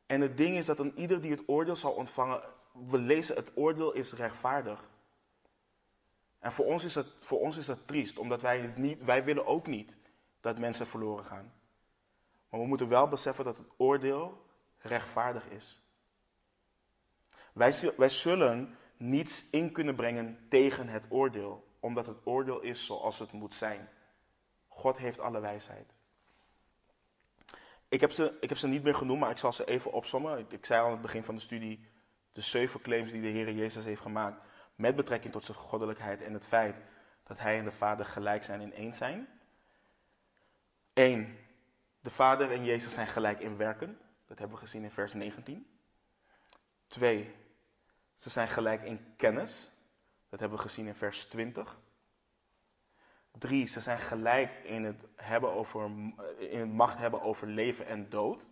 En het ding is dat een ieder die het oordeel zal ontvangen, we lezen het oordeel is rechtvaardig. En voor ons is dat, voor ons is dat triest, omdat wij, niet, wij willen ook niet dat mensen verloren gaan. Maar we moeten wel beseffen dat het oordeel rechtvaardig is. Wij, wij zullen niets in kunnen brengen tegen het oordeel, omdat het oordeel is zoals het moet zijn. God heeft alle wijsheid. Ik heb, ze, ik heb ze niet meer genoemd, maar ik zal ze even opsommen. Ik, zei al aan het begin van de studie de zeven claims die de Heer Jezus heeft gemaakt met betrekking tot zijn goddelijkheid en het feit dat hij en de Vader gelijk zijn in één zijn. Eén, de Vader en Jezus zijn gelijk in werken. Dat hebben we gezien in vers 19. Twee, ze zijn gelijk in kennis. Dat hebben we gezien in vers 20. Drie, ze zijn gelijk in het, hebben over, in het macht hebben over leven en dood.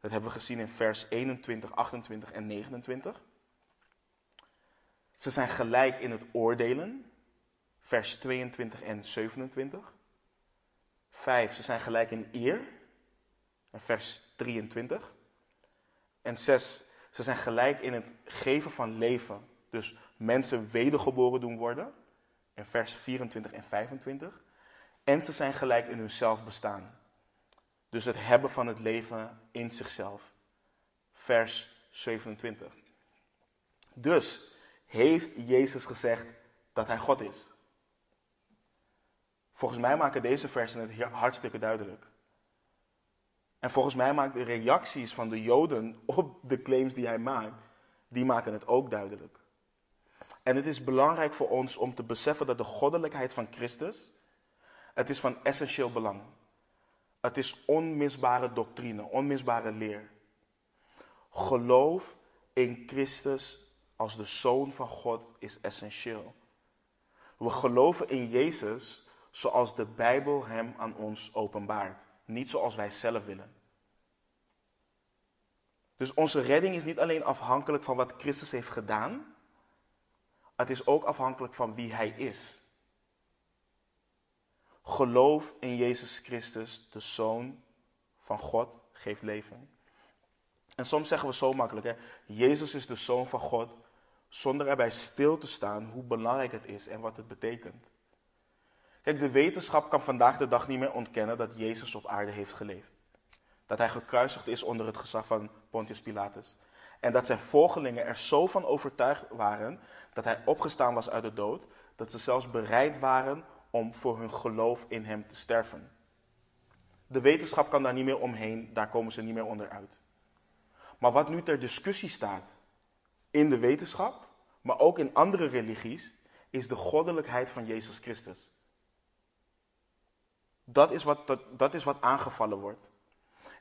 Dat hebben we gezien in vers 21, 28 en 29. Ze zijn gelijk in het oordelen. Vers 22 en 27. Vijf, ze zijn gelijk in eer. Vers 23. En zes, ze zijn gelijk in het geven van leven. Dus mensen wedergeboren doen worden. In vers 24 en 25. En ze zijn gelijk in hun zelfbestaan. Dus het hebben van het leven in zichzelf. Vers 27. Dus heeft Jezus gezegd dat hij God is? Volgens mij maken deze versen het hartstikke duidelijk. En volgens mij maken de reacties van de Joden op de claims die hij maakt, die maken het ook duidelijk. En het is belangrijk voor ons om te beseffen dat de goddelijkheid van Christus, het is van essentieel belang. Het is onmisbare doctrine, onmisbare leer. Geloof in Christus als de Zoon van God is essentieel. We geloven in Jezus zoals de Bijbel hem aan ons openbaart, niet zoals wij zelf willen. Dus onze redding is niet alleen afhankelijk van wat Christus heeft gedaan, het is ook afhankelijk van wie Hij is. Geloof in Jezus Christus, de Zoon van God, geeft leven. En soms zeggen we zo makkelijk, hè? Jezus is de Zoon van God, zonder erbij stil te staan hoe belangrijk het is en wat het betekent. Kijk, de wetenschap kan vandaag de dag niet meer ontkennen dat Jezus op aarde heeft geleefd. Dat hij gekruisigd is onder het gezag van Pontius Pilatus. En dat zijn volgelingen er zo van overtuigd waren dat hij opgestaan was uit de dood, dat ze zelfs bereid waren om voor hun geloof in hem te sterven. De wetenschap kan daar niet meer omheen, daar komen ze niet meer onderuit. Maar wat nu ter discussie staat in de wetenschap, maar ook in andere religies, is de goddelijkheid van Jezus Christus. Dat is wat, dat, is wat aangevallen wordt.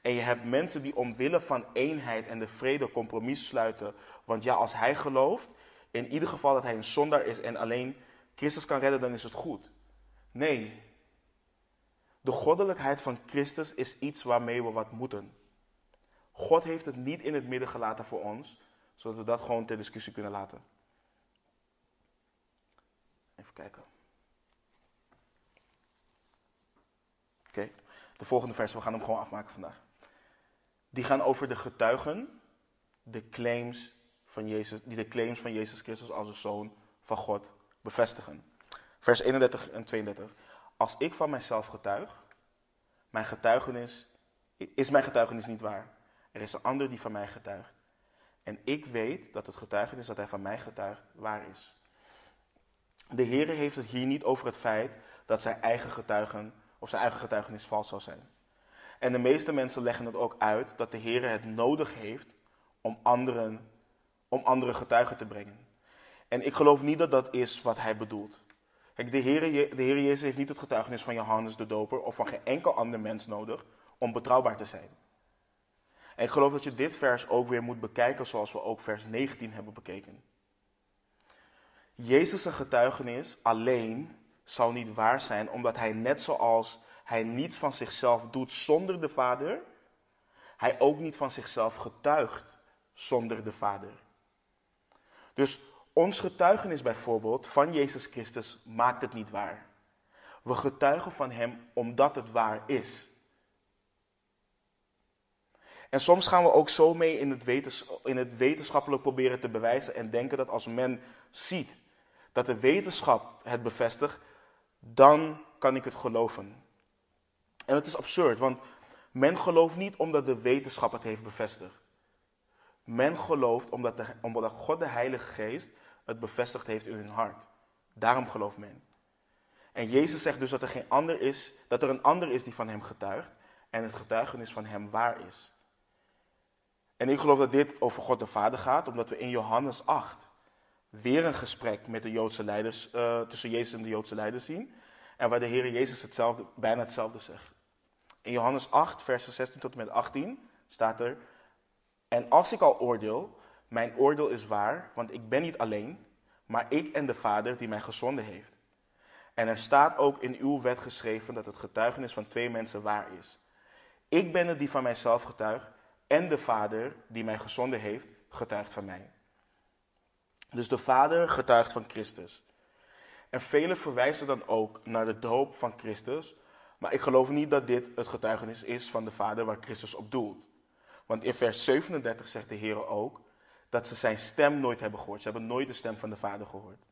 En je hebt mensen die omwille van eenheid en de vrede compromis sluiten. Want ja, als hij gelooft, in ieder geval dat hij een zondaar is en alleen Christus kan redden, dan is het goed. Nee. De goddelijkheid van Christus is iets waarmee we wat moeten. God heeft het niet in het midden gelaten voor ons, zodat we dat gewoon ter discussie kunnen laten. Even kijken. Oké, de volgende vers, we gaan hem gewoon afmaken vandaag. Die gaan over de getuigen, de claims van Jezus, die de claims van Jezus Christus als de Zoon van God bevestigen. Vers 31 en 32. Als ik van mijzelf getuig, mijn getuigenis, is mijn getuigenis niet waar. Er is een ander die van mij getuigt. En ik weet dat het getuigenis dat hij van mij getuigt waar is. De Heer heeft het hier niet over het feit dat zijn eigen getuigen of zijn eigen getuigenis vals zou zijn. En de meeste mensen leggen het ook uit dat de Heer het nodig heeft om anderen, om andere getuigen te brengen. En ik geloof niet dat dat is wat hij bedoelt. Kijk, de Heer, de Heer Jezus heeft niet het getuigenis van Johannes de Doper of van geen enkel ander mens nodig om betrouwbaar te zijn. En ik geloof dat je dit vers ook weer moet bekijken zoals we ook vers 19 hebben bekeken. Jezus' getuigenis alleen zal niet waar zijn, omdat hij net zoals hij niets van zichzelf doet zonder de Vader, hij ook niet van zichzelf getuigt zonder de Vader. Dus ons getuigenis bijvoorbeeld van Jezus Christus maakt het niet waar. We getuigen van Hem omdat het waar is. En soms gaan we ook zo mee in het, in het wetenschappelijk proberen te bewijzen en denken dat als men ziet dat de wetenschap het bevestigt, dan kan ik het geloven. En het is absurd, want men gelooft niet omdat de wetenschap het heeft bevestigd. Men gelooft omdat, de, omdat God de Heilige Geest het bevestigd heeft in hun hart. Daarom gelooft men. En Jezus zegt dus dat er, geen ander is, dat er een ander is die van hem getuigt. en het getuigenis van hem waar is. En ik geloof dat dit over God de Vader gaat, omdat we in Johannes 8 weer een gesprek met de Joodse leiders, uh, tussen Jezus en de Joodse leiders zien. En waar de Heer Jezus hetzelfde, bijna hetzelfde zegt. In Johannes 8, versen 16 tot en met 18 staat er: En als ik al oordeel, mijn oordeel is waar, want ik ben niet alleen, maar ik en de Vader die mij gezonden heeft. En er staat ook in uw wet geschreven dat het getuigenis van twee mensen waar is. Ik ben het die van mijzelf getuigt en de Vader die mij gezonden heeft, getuigt van mij. Dus de Vader getuigt van Christus. En velen verwijzen dan ook naar de doop van Christus, maar ik geloof niet dat dit het getuigenis is van de Vader waar Christus op doelt. Want in vers 37 zegt de Heer ook dat ze zijn stem nooit hebben gehoord. Ze hebben nooit de stem van de Vader gehoord.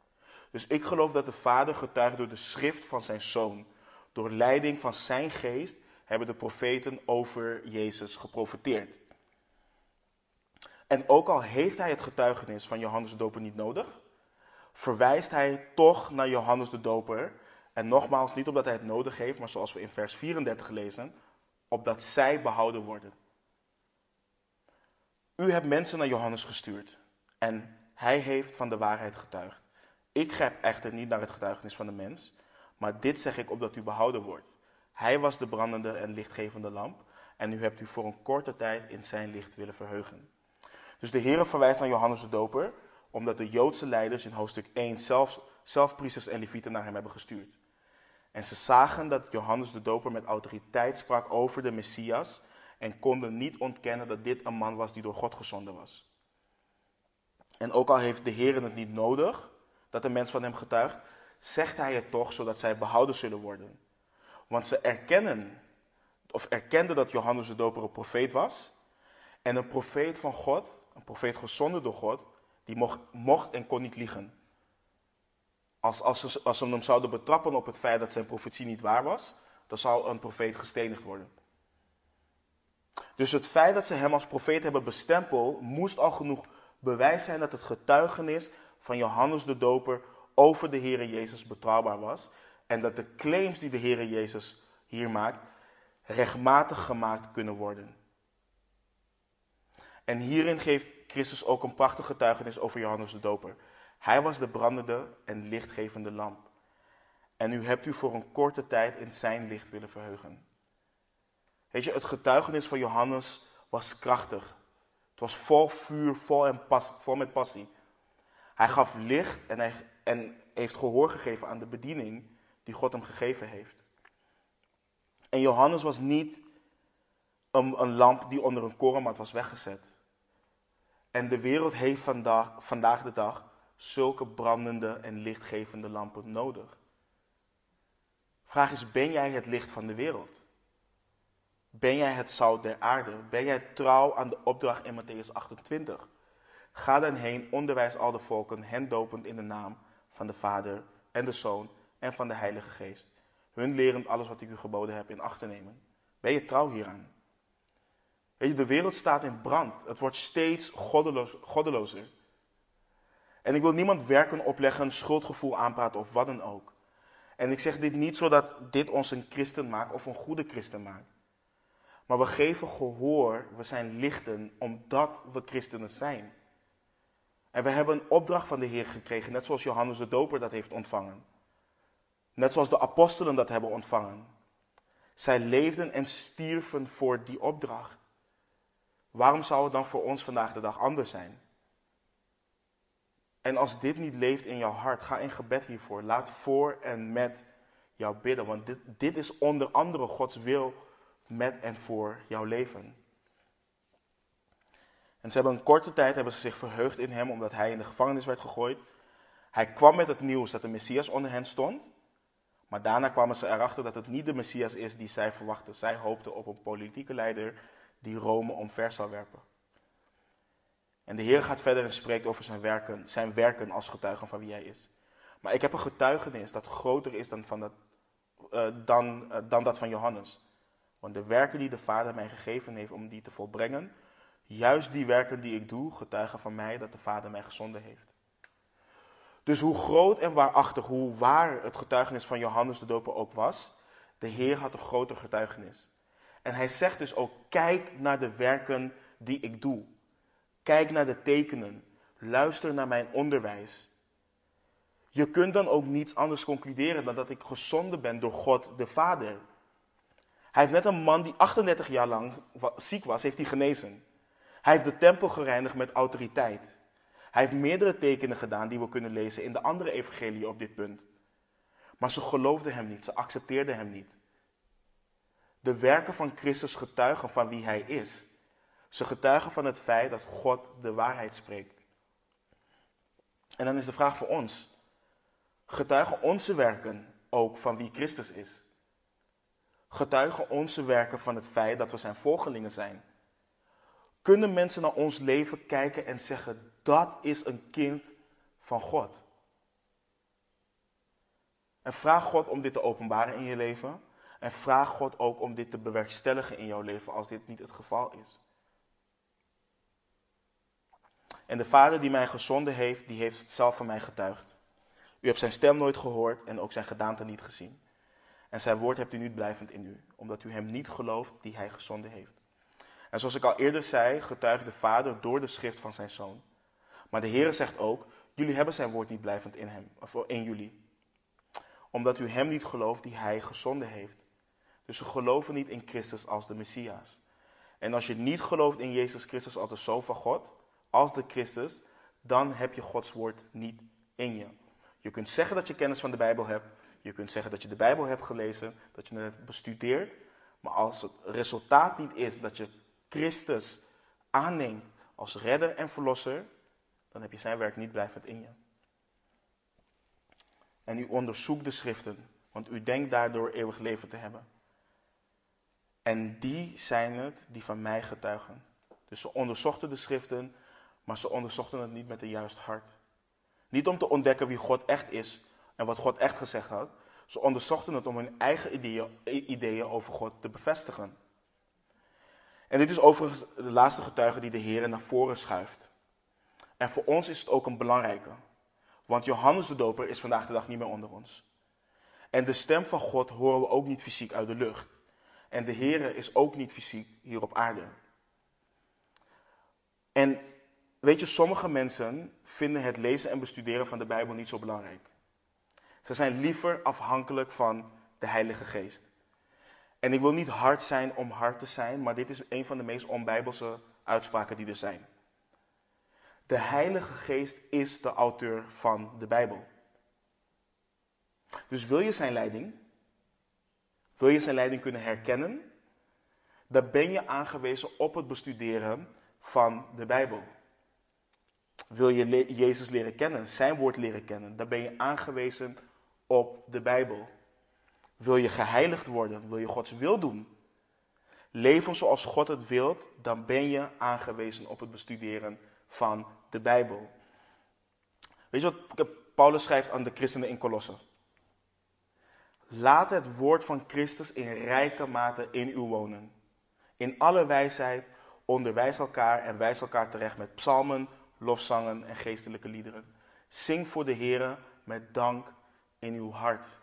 Dus ik geloof dat de Vader getuigt door de schrift van zijn Zoon. Door leiding van zijn geest hebben de profeten over Jezus geprofeteerd. En ook al heeft hij het getuigenis van Johannes de Doper niet nodig, verwijst hij toch naar Johannes de Doper. En nogmaals, niet omdat hij het nodig heeft, maar zoals we in vers 34 lezen, opdat zij behouden worden. U hebt mensen naar Johannes gestuurd en hij heeft van de waarheid getuigd. Ik grijp echter niet naar het getuigenis van de mens, maar dit zeg ik opdat u behouden wordt. Hij was de brandende en lichtgevende lamp en u hebt u voor een korte tijd in zijn licht willen verheugen. Dus de Heer verwijst naar Johannes de Doper, omdat de Joodse leiders in hoofdstuk 1 zelf, zelf priesters en levieten naar hem hebben gestuurd. En ze zagen dat Johannes de Doper met autoriteit sprak over de Messias en konden niet ontkennen dat dit een man was die door God gezonden was. En ook al heeft de Heer het niet nodig dat een mens van hem getuigt, zegt hij het toch zodat zij behouden zullen worden. Want ze erkennen, of erkenden dat Johannes de Doper een profeet was. En een profeet van God, een profeet gezonden door God, die mocht, mocht en kon niet liegen. Als, als, ze, als ze hem zouden betrappen op het feit dat zijn profetie niet waar was, dan zou een profeet gestenigd worden. Dus het feit dat ze hem als profeet hebben bestempeld, moest al genoeg bewijs zijn dat het getuigenis van Johannes de Doper over de Heere Jezus betrouwbaar was. En dat de claims die de Heere Jezus hier maakt, rechtmatig gemaakt kunnen worden. En hierin geeft Christus ook een prachtig getuigenis over Johannes de Doper. Hij was de brandende en lichtgevende lamp. En u hebt u voor een korte tijd in zijn licht willen verheugen. Weet je, het getuigenis van Johannes was krachtig. Het was vol vuur, vol, en pas, vol met passie. Hij gaf licht en, hij, en heeft gehoor gegeven aan de bediening die God hem gegeven heeft. En Johannes was niet een, een lamp die onder een korenmat was weggezet. En de wereld heeft vandaag, vandaag de dag zulke brandende en lichtgevende lampen nodig. Vraag is, ben jij het licht van de wereld? Ben jij het zout der aarde? Ben jij trouw aan de opdracht in Matthäus 28? Ga dan heen, onderwijs al de volken, hen dopend in de naam van de Vader en de Zoon en van de Heilige Geest. Hun lerend alles wat ik u geboden heb in acht te nemen. Ben je trouw hieraan? Weet je, de wereld staat in brand. Het wordt steeds goddelozer. En ik wil niemand werken opleggen, schuldgevoel aanpraten of wat dan ook. En ik zeg dit niet zodat dit ons een christen maakt of een goede christen maakt. Maar we geven gehoor, we zijn lichten omdat we christenen zijn. En we hebben een opdracht van de Heer gekregen, net zoals Johannes de Doper dat heeft ontvangen. Net zoals de apostelen dat hebben ontvangen. Zij leefden en stierven voor die opdracht. Waarom zou het dan voor ons vandaag de dag anders zijn? En als dit niet leeft in jouw hart, ga in gebed hiervoor. Laat voor en met jou bidden, want dit, dit is onder andere Gods wil met en voor jouw leven. En ze hebben een korte tijd hebben ze zich verheugd in hem, omdat hij in de gevangenis werd gegooid. Hij kwam met het nieuws dat de Messias onder hen stond. Maar daarna kwamen ze erachter dat het niet de Messias is die zij verwachten. Zij hoopten op een politieke leider die Rome omver zou werpen. En de Heer gaat verder en spreekt over zijn werken, zijn werken als getuige van wie hij is. Maar ik heb een getuigenis dat groter is dan, van dat, uh, dan, uh, dan dat van Johannes. Want de werken die de Vader mij gegeven heeft om die te volbrengen, juist die werken die ik doe, getuigen van mij dat de Vader mij gezonden heeft. Dus hoe groot en waarachtig, hoe waar het getuigenis van Johannes de Doper ook was, de Heer had een groter getuigenis. En hij zegt dus ook, kijk naar de werken die ik doe. Kijk naar de tekenen. Luister naar mijn onderwijs. Je kunt dan ook niets anders concluderen dan dat ik gezonden ben door God de Vader. Hij heeft net een man die 38 jaar lang ziek was, heeft hij genezen. Hij heeft de tempel gereinigd met autoriteit. Hij heeft meerdere tekenen gedaan die we kunnen lezen in de andere evangelie op dit punt. Maar ze geloofden hem niet, ze accepteerden hem niet. De werken van Christus getuigen van wie hij is. Ze getuigen van het feit dat God de waarheid spreekt. En dan is de vraag voor ons: getuigen onze werken ook van wie Christus is? Getuigen onze werken van het feit dat we zijn volgelingen zijn? Kunnen mensen naar ons leven kijken en zeggen: dat is een kind van God? En vraag God om dit te openbaren in je leven. En vraag God ook om dit te bewerkstelligen in jouw leven als dit niet het geval is. En de Vader die mij gezonden heeft, die heeft zelf van mij getuigd. U hebt zijn stem nooit gehoord en ook zijn gedaante niet gezien. En zijn woord hebt u niet blijvend in u, omdat u hem niet gelooft die hij gezonden heeft. En zoals ik al eerder zei, getuigt de Vader door de schrift van zijn Zoon. Maar de Heer zegt ook, jullie hebben zijn woord niet blijvend in hem, of in jullie. Omdat u hem niet gelooft die hij gezonden heeft. Dus ze geloven niet in Christus als de Messias. En als je niet gelooft in Jezus Christus als de Zoon van God, als de Christus, dan heb je Gods woord niet in je. Je kunt zeggen dat je kennis van de Bijbel hebt. Je kunt zeggen dat je de Bijbel hebt gelezen, dat je het bestudeert. Maar als het resultaat niet is dat je Christus aanneemt als redder en verlosser, dan heb je zijn werk niet blijvend in je. En u onderzoekt de schriften, want u denkt daardoor eeuwig leven te hebben. En die zijn het die van mij getuigen. Dus ze onderzochten de schriften, maar ze onderzochten het niet met een juist hart. Niet om te ontdekken wie God echt is en wat God echt gezegd had. Ze onderzochten het om hun eigen ideeën, ideeën over God te bevestigen. En dit is overigens de laatste getuige die de Heer naar voren schuift. En voor ons is het ook een belangrijke. Want Johannes de Doper is vandaag de dag niet meer onder ons. En de stem van God horen we ook niet fysiek uit de lucht. En de Heer is ook niet fysiek hier op aarde. En weet je, sommige mensen vinden het lezen en bestuderen van de Bijbel niet zo belangrijk. Ze zijn liever afhankelijk van de Heilige Geest. En ik wil niet hard zijn om hard te zijn, maar dit is een van de meest onbijbelse uitspraken die er zijn. De Heilige Geest is de auteur van de Bijbel. Dus wil je zijn leiding, wil je zijn leiding kunnen herkennen, dan ben je aangewezen op het bestuderen van de Bijbel. Wil je Jezus leren kennen, zijn woord leren kennen, dan ben je aangewezen op de Bijbel. Wil je geheiligd worden, wil je Gods wil doen, leven zoals God het wilt, dan ben je aangewezen op het bestuderen van de Bijbel. Weet je wat Paulus schrijft aan de christenen in Colosse? Laat het woord van Christus in rijke mate in u wonen. In alle wijsheid onderwijs elkaar en wijs elkaar terecht met psalmen, lofzangen en geestelijke liederen. Zing voor de Heer met dank in uw hart.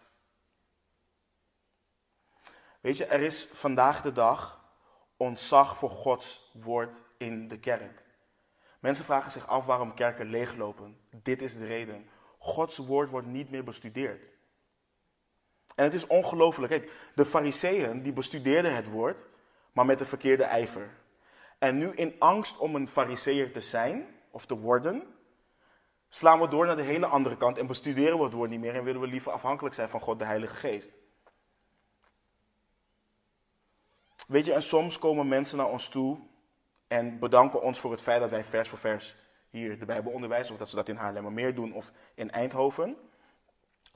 Weet je, er is vandaag de dag ontzag voor Gods woord in de kerk. Mensen vragen zich af waarom kerken leeglopen. Dit is de reden. Gods woord wordt niet meer bestudeerd. En het is ongelooflijk. Kijk, de fariseeën die bestudeerden het woord, maar met de verkeerde ijver. En nu in angst om een fariseer te zijn of te worden, slaan we door naar de hele andere kant en bestuderen we het woord niet meer en willen we liever afhankelijk zijn van God de Heilige Geest. Weet je, en soms komen mensen naar ons toe en bedanken ons voor het feit dat wij vers voor vers hier de Bijbel onderwijzen, of dat ze dat in Haarlemmermeer doen of in Eindhoven.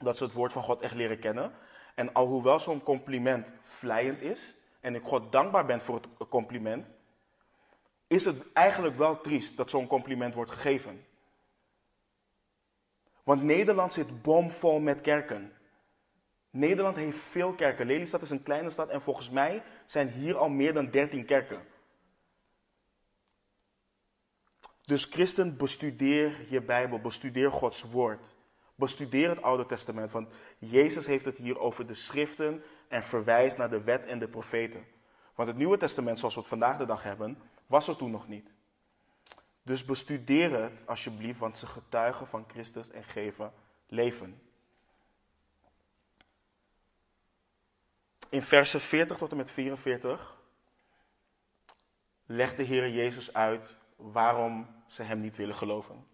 Dat ze het woord van God echt leren kennen. En alhoewel zo'n compliment vlijend is, en ik God dankbaar ben voor het compliment, is het eigenlijk wel triest dat zo'n compliment wordt gegeven. Want Nederland zit bomvol met kerken. Nederland heeft veel kerken. Lelystad is een kleine stad en volgens mij zijn hier al meer dan 13 kerken. Dus christen, bestudeer je Bijbel, bestudeer Gods woord. Bestudeer het Oude Testament, want Jezus heeft het hier over de schriften en verwijst naar de wet en de profeten. Want het Nieuwe Testament, zoals we het vandaag de dag hebben, was er toen nog niet. Dus bestudeer het alsjeblieft, want ze getuigen van Christus en geven leven. In versen 40 tot en met 44 legt de Heer Jezus uit waarom ze hem niet willen geloven.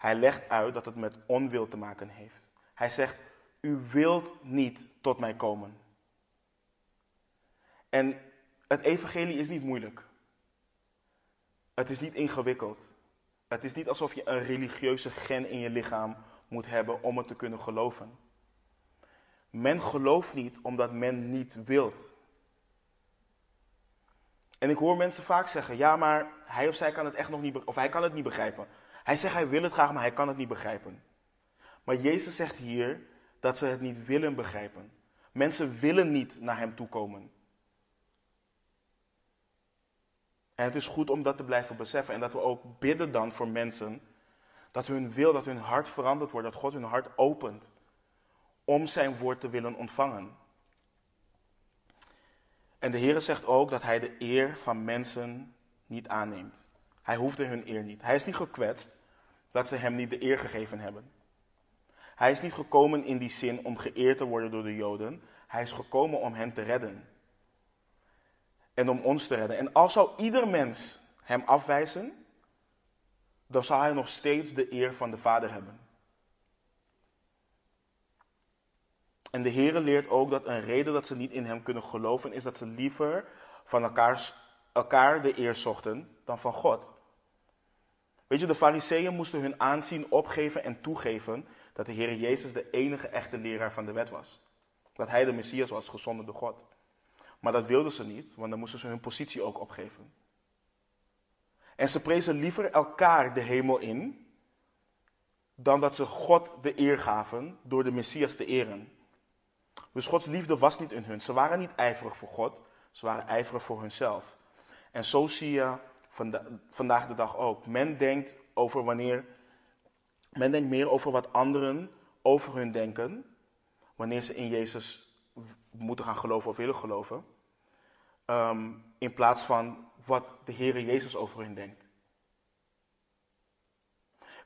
Hij legt uit dat het met onwil te maken heeft. Hij zegt, u wilt niet tot mij komen. En het evangelie is niet moeilijk. Het is niet ingewikkeld. Het is niet alsof je een religieuze gen in je lichaam moet hebben om het te kunnen geloven. Men gelooft niet omdat men niet wilt. En ik hoor mensen vaak zeggen: ja, maar hij of zij kan het echt nog niet, of hij kan het niet begrijpen. Hij zegt hij wil het graag, maar hij kan het niet begrijpen. Maar Jezus zegt hier dat ze het niet willen begrijpen. Mensen willen niet naar hem toe komen. En het is goed om dat te blijven beseffen en dat we ook bidden dan voor mensen dat hun wil, dat hun hart veranderd wordt, dat God hun hart opent om zijn woord te willen ontvangen. En de Heer zegt ook dat hij de eer van mensen niet aanneemt. Hij hoefde hun eer niet. Hij is niet gekwetst dat ze hem niet de eer gegeven hebben. Hij is niet gekomen in die zin om geëerd te worden door de Joden. Hij is gekomen om hen te redden. En om ons te redden. En als zou ieder mens hem afwijzen, dan zal hij nog steeds de eer van de Vader hebben. En de Heere leert ook dat een reden dat ze niet in hem kunnen geloven is dat ze liever van elkaar de eer zochten dan van God. Weet je, de fariseeën moesten hun aanzien opgeven en toegeven dat de Heer Jezus de enige echte leraar van de wet was. Dat hij de Messias was, gezonden door God. Maar dat wilden ze niet, want dan moesten ze hun positie ook opgeven. En ze prezen liever elkaar de hemel in, dan dat ze God de eer gaven door de Messias te eren. Dus Gods liefde was niet in hun. Ze waren niet ijverig voor God, ze waren ijverig voor hunzelf. En zo zie je vandaag de dag ook. Men denkt over wanneer. Men denkt meer over wat anderen over hun denken. Wanneer ze in Jezus moeten gaan geloven of willen geloven. Ehm, in plaats van wat de Heere Jezus over hun denkt.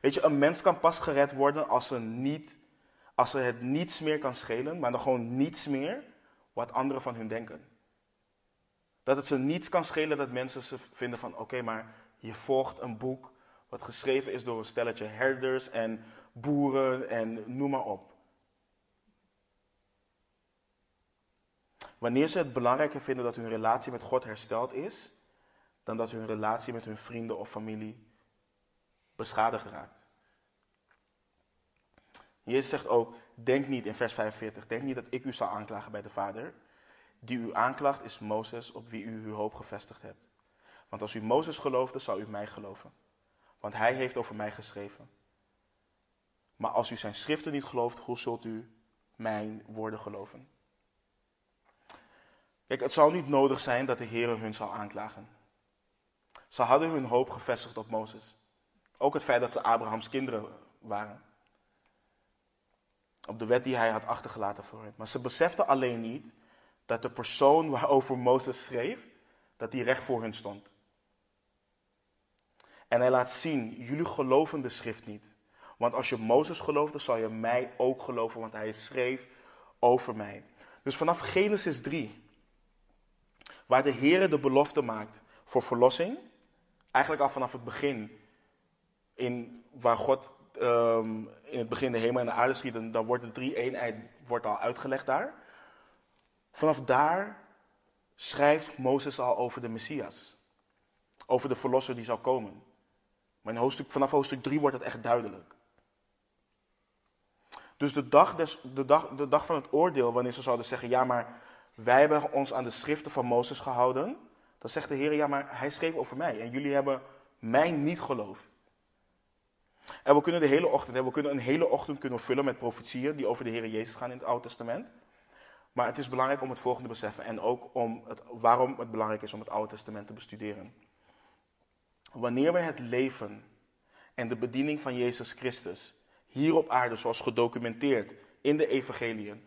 Weet je, een mens kan pas gered worden als ze niet als er het niets meer kan schelen, maar dan gewoon niets meer wat anderen van hun denken. Dat het ze niets kan schelen dat mensen ze vinden van oké, maar je volgt een boek wat geschreven is door een stelletje herders en boeren en noem maar op. Wanneer ze het belangrijker vinden dat hun relatie met God hersteld is, dan dat hun relatie met hun vrienden of familie beschadigd raakt. Jezus zegt ook, denk niet in vers 45, denk niet dat ik u zal aanklagen bij de Vader. Die u aanklaagt is Mozes op wie u uw hoop gevestigd hebt. Want als u Mozes geloofde, zou u mij geloven. Want hij heeft over mij geschreven. Maar als u zijn schriften niet gelooft, hoe zult u mijn woorden geloven? Kijk, het zou niet nodig zijn dat de Heer hun zou aanklagen. Ze hadden hun hoop gevestigd op Mozes. Ook het feit dat ze Abrahams kinderen waren. Op de wet die hij had achtergelaten voor hen. Maar ze beseften alleen niet dat de persoon waarover Mozes schreef, dat die recht voor hun stond. En hij laat zien, jullie geloven de schrift niet. Want als je Mozes geloofde, zal je mij ook geloven, want hij schreef over mij. Dus vanaf Genesis 3, waar de Heer de belofte maakt voor verlossing, eigenlijk al vanaf het begin, in, waar God Ehm, in het begin de hemel en de aarde schieten, dan wordt de drie-eenheid wordt al uitgelegd daar. Vanaf daar schrijft Mozes al over de Messias. Over de verlosser die zal komen. Maar in hoofdstuk, vanaf hoofdstuk 3 wordt het echt duidelijk. Dus de dag, de, dag, de dag van het oordeel, wanneer ze zouden zeggen: Ja, maar wij hebben ons aan de schriften van Mozes gehouden. Dan zegt de Heer: Ja, maar hij schreef over mij en jullie hebben mij niet geloofd. En we kunnen de hele ochtend, we kunnen een hele ochtend kunnen vullen met profetieën die over de Heer Jezus gaan in het Oude Testament. Maar het is belangrijk om het volgende te beseffen en ook om het, waarom het belangrijk is om het Oude Testament te bestuderen. Wanneer we het leven en de bediening van Jezus Christus hier op aarde, zoals gedocumenteerd in de evangeliën,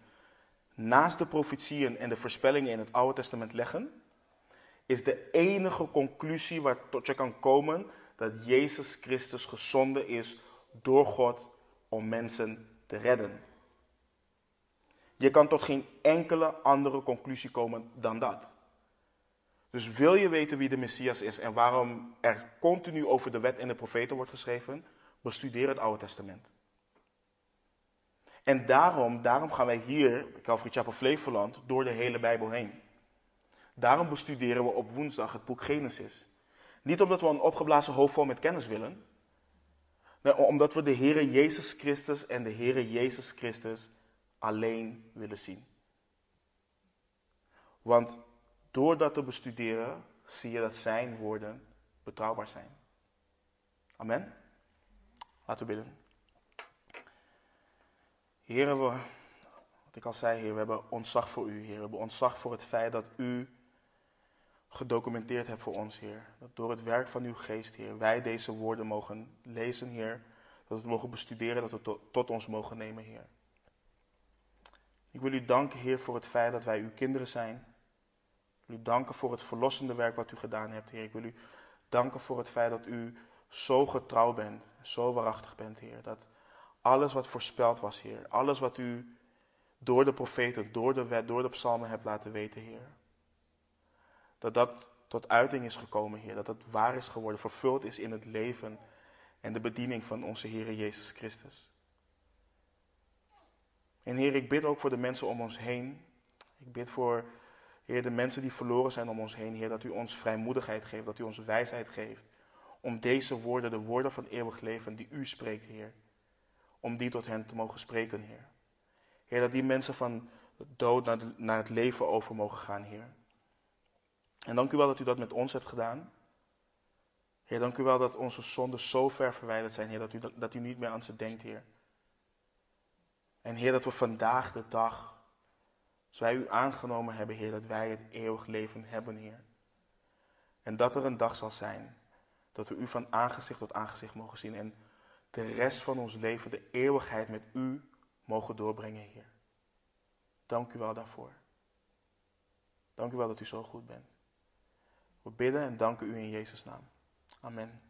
naast de profetieën en de voorspellingen in het Oude Testament leggen, is de enige conclusie waar tot je kan komen dat Jezus Christus gezonden is door God om mensen te redden. Je kan tot geen enkele andere conclusie komen dan dat. Dus wil je weten wie de Messias is en waarom er continu over de wet en de profeten wordt geschreven, bestudeer het Oude Testament. En daarom, daarom gaan wij hier, Calvary Chapel Flevoland, door de hele Bijbel heen. Daarom bestuderen we op woensdag het boek Genesis. Niet omdat we een opgeblazen hoofd vol met kennis willen, maar omdat we de Heere Jezus Christus en de Heere Jezus Christus alleen willen zien. Want door dat te bestuderen zie je dat zijn woorden betrouwbaar zijn. Amen. Laten we bidden. Heren, we, wat ik al zei, Heer, we hebben ontzag voor u, Heer. We hebben ontzag voor het feit dat u gedocumenteerd hebt voor ons, Heer. Dat door het werk van uw geest, Heer, wij deze woorden mogen lezen, Heer. Dat we het mogen bestuderen, dat we tot, tot ons mogen nemen, Heer. Ik wil u danken, Heer, voor het feit dat wij uw kinderen zijn. Ik wil u danken voor het verlossende werk wat u gedaan hebt, Heer. Ik wil u danken voor het feit dat u zo getrouw bent, zo waarachtig bent, Heer. Dat alles wat voorspeld was, Heer, alles wat u door de profeten, door de wet, door de psalmen hebt laten weten, Heer. Dat dat tot uiting is gekomen, Heer. Dat het waar is geworden, vervuld is in het leven en de bediening van onze Heer Jezus Christus. En Heer, ik bid ook voor de mensen om ons heen. Ik bid voor, Heer, de mensen die verloren zijn om ons heen, Heer, dat u ons vrijmoedigheid geeft, dat u ons wijsheid geeft. Om deze woorden, de woorden van eeuwig leven die u spreekt, Heer, om die tot hen te mogen spreken, Heer. Heer, dat die mensen van dood naar, naar het leven over mogen gaan, Heer. En dank u wel dat u dat met ons hebt gedaan. Heer, dank u wel dat onze zonden zo ver verwijderd zijn, Heer, dat u, dat u niet meer aan ze denkt, Heer. En Heer, dat we vandaag de dag, als wij u aangenomen hebben, Heer, dat wij het eeuwig leven hebben, Heer. En dat er een dag zal zijn dat we u van aangezicht tot aangezicht mogen zien en de rest van ons leven, de eeuwigheid met u mogen doorbrengen, Heer. Dank u wel daarvoor. Dank u wel dat u zo goed bent. We bidden en danken u in Jezus' naam. Amen.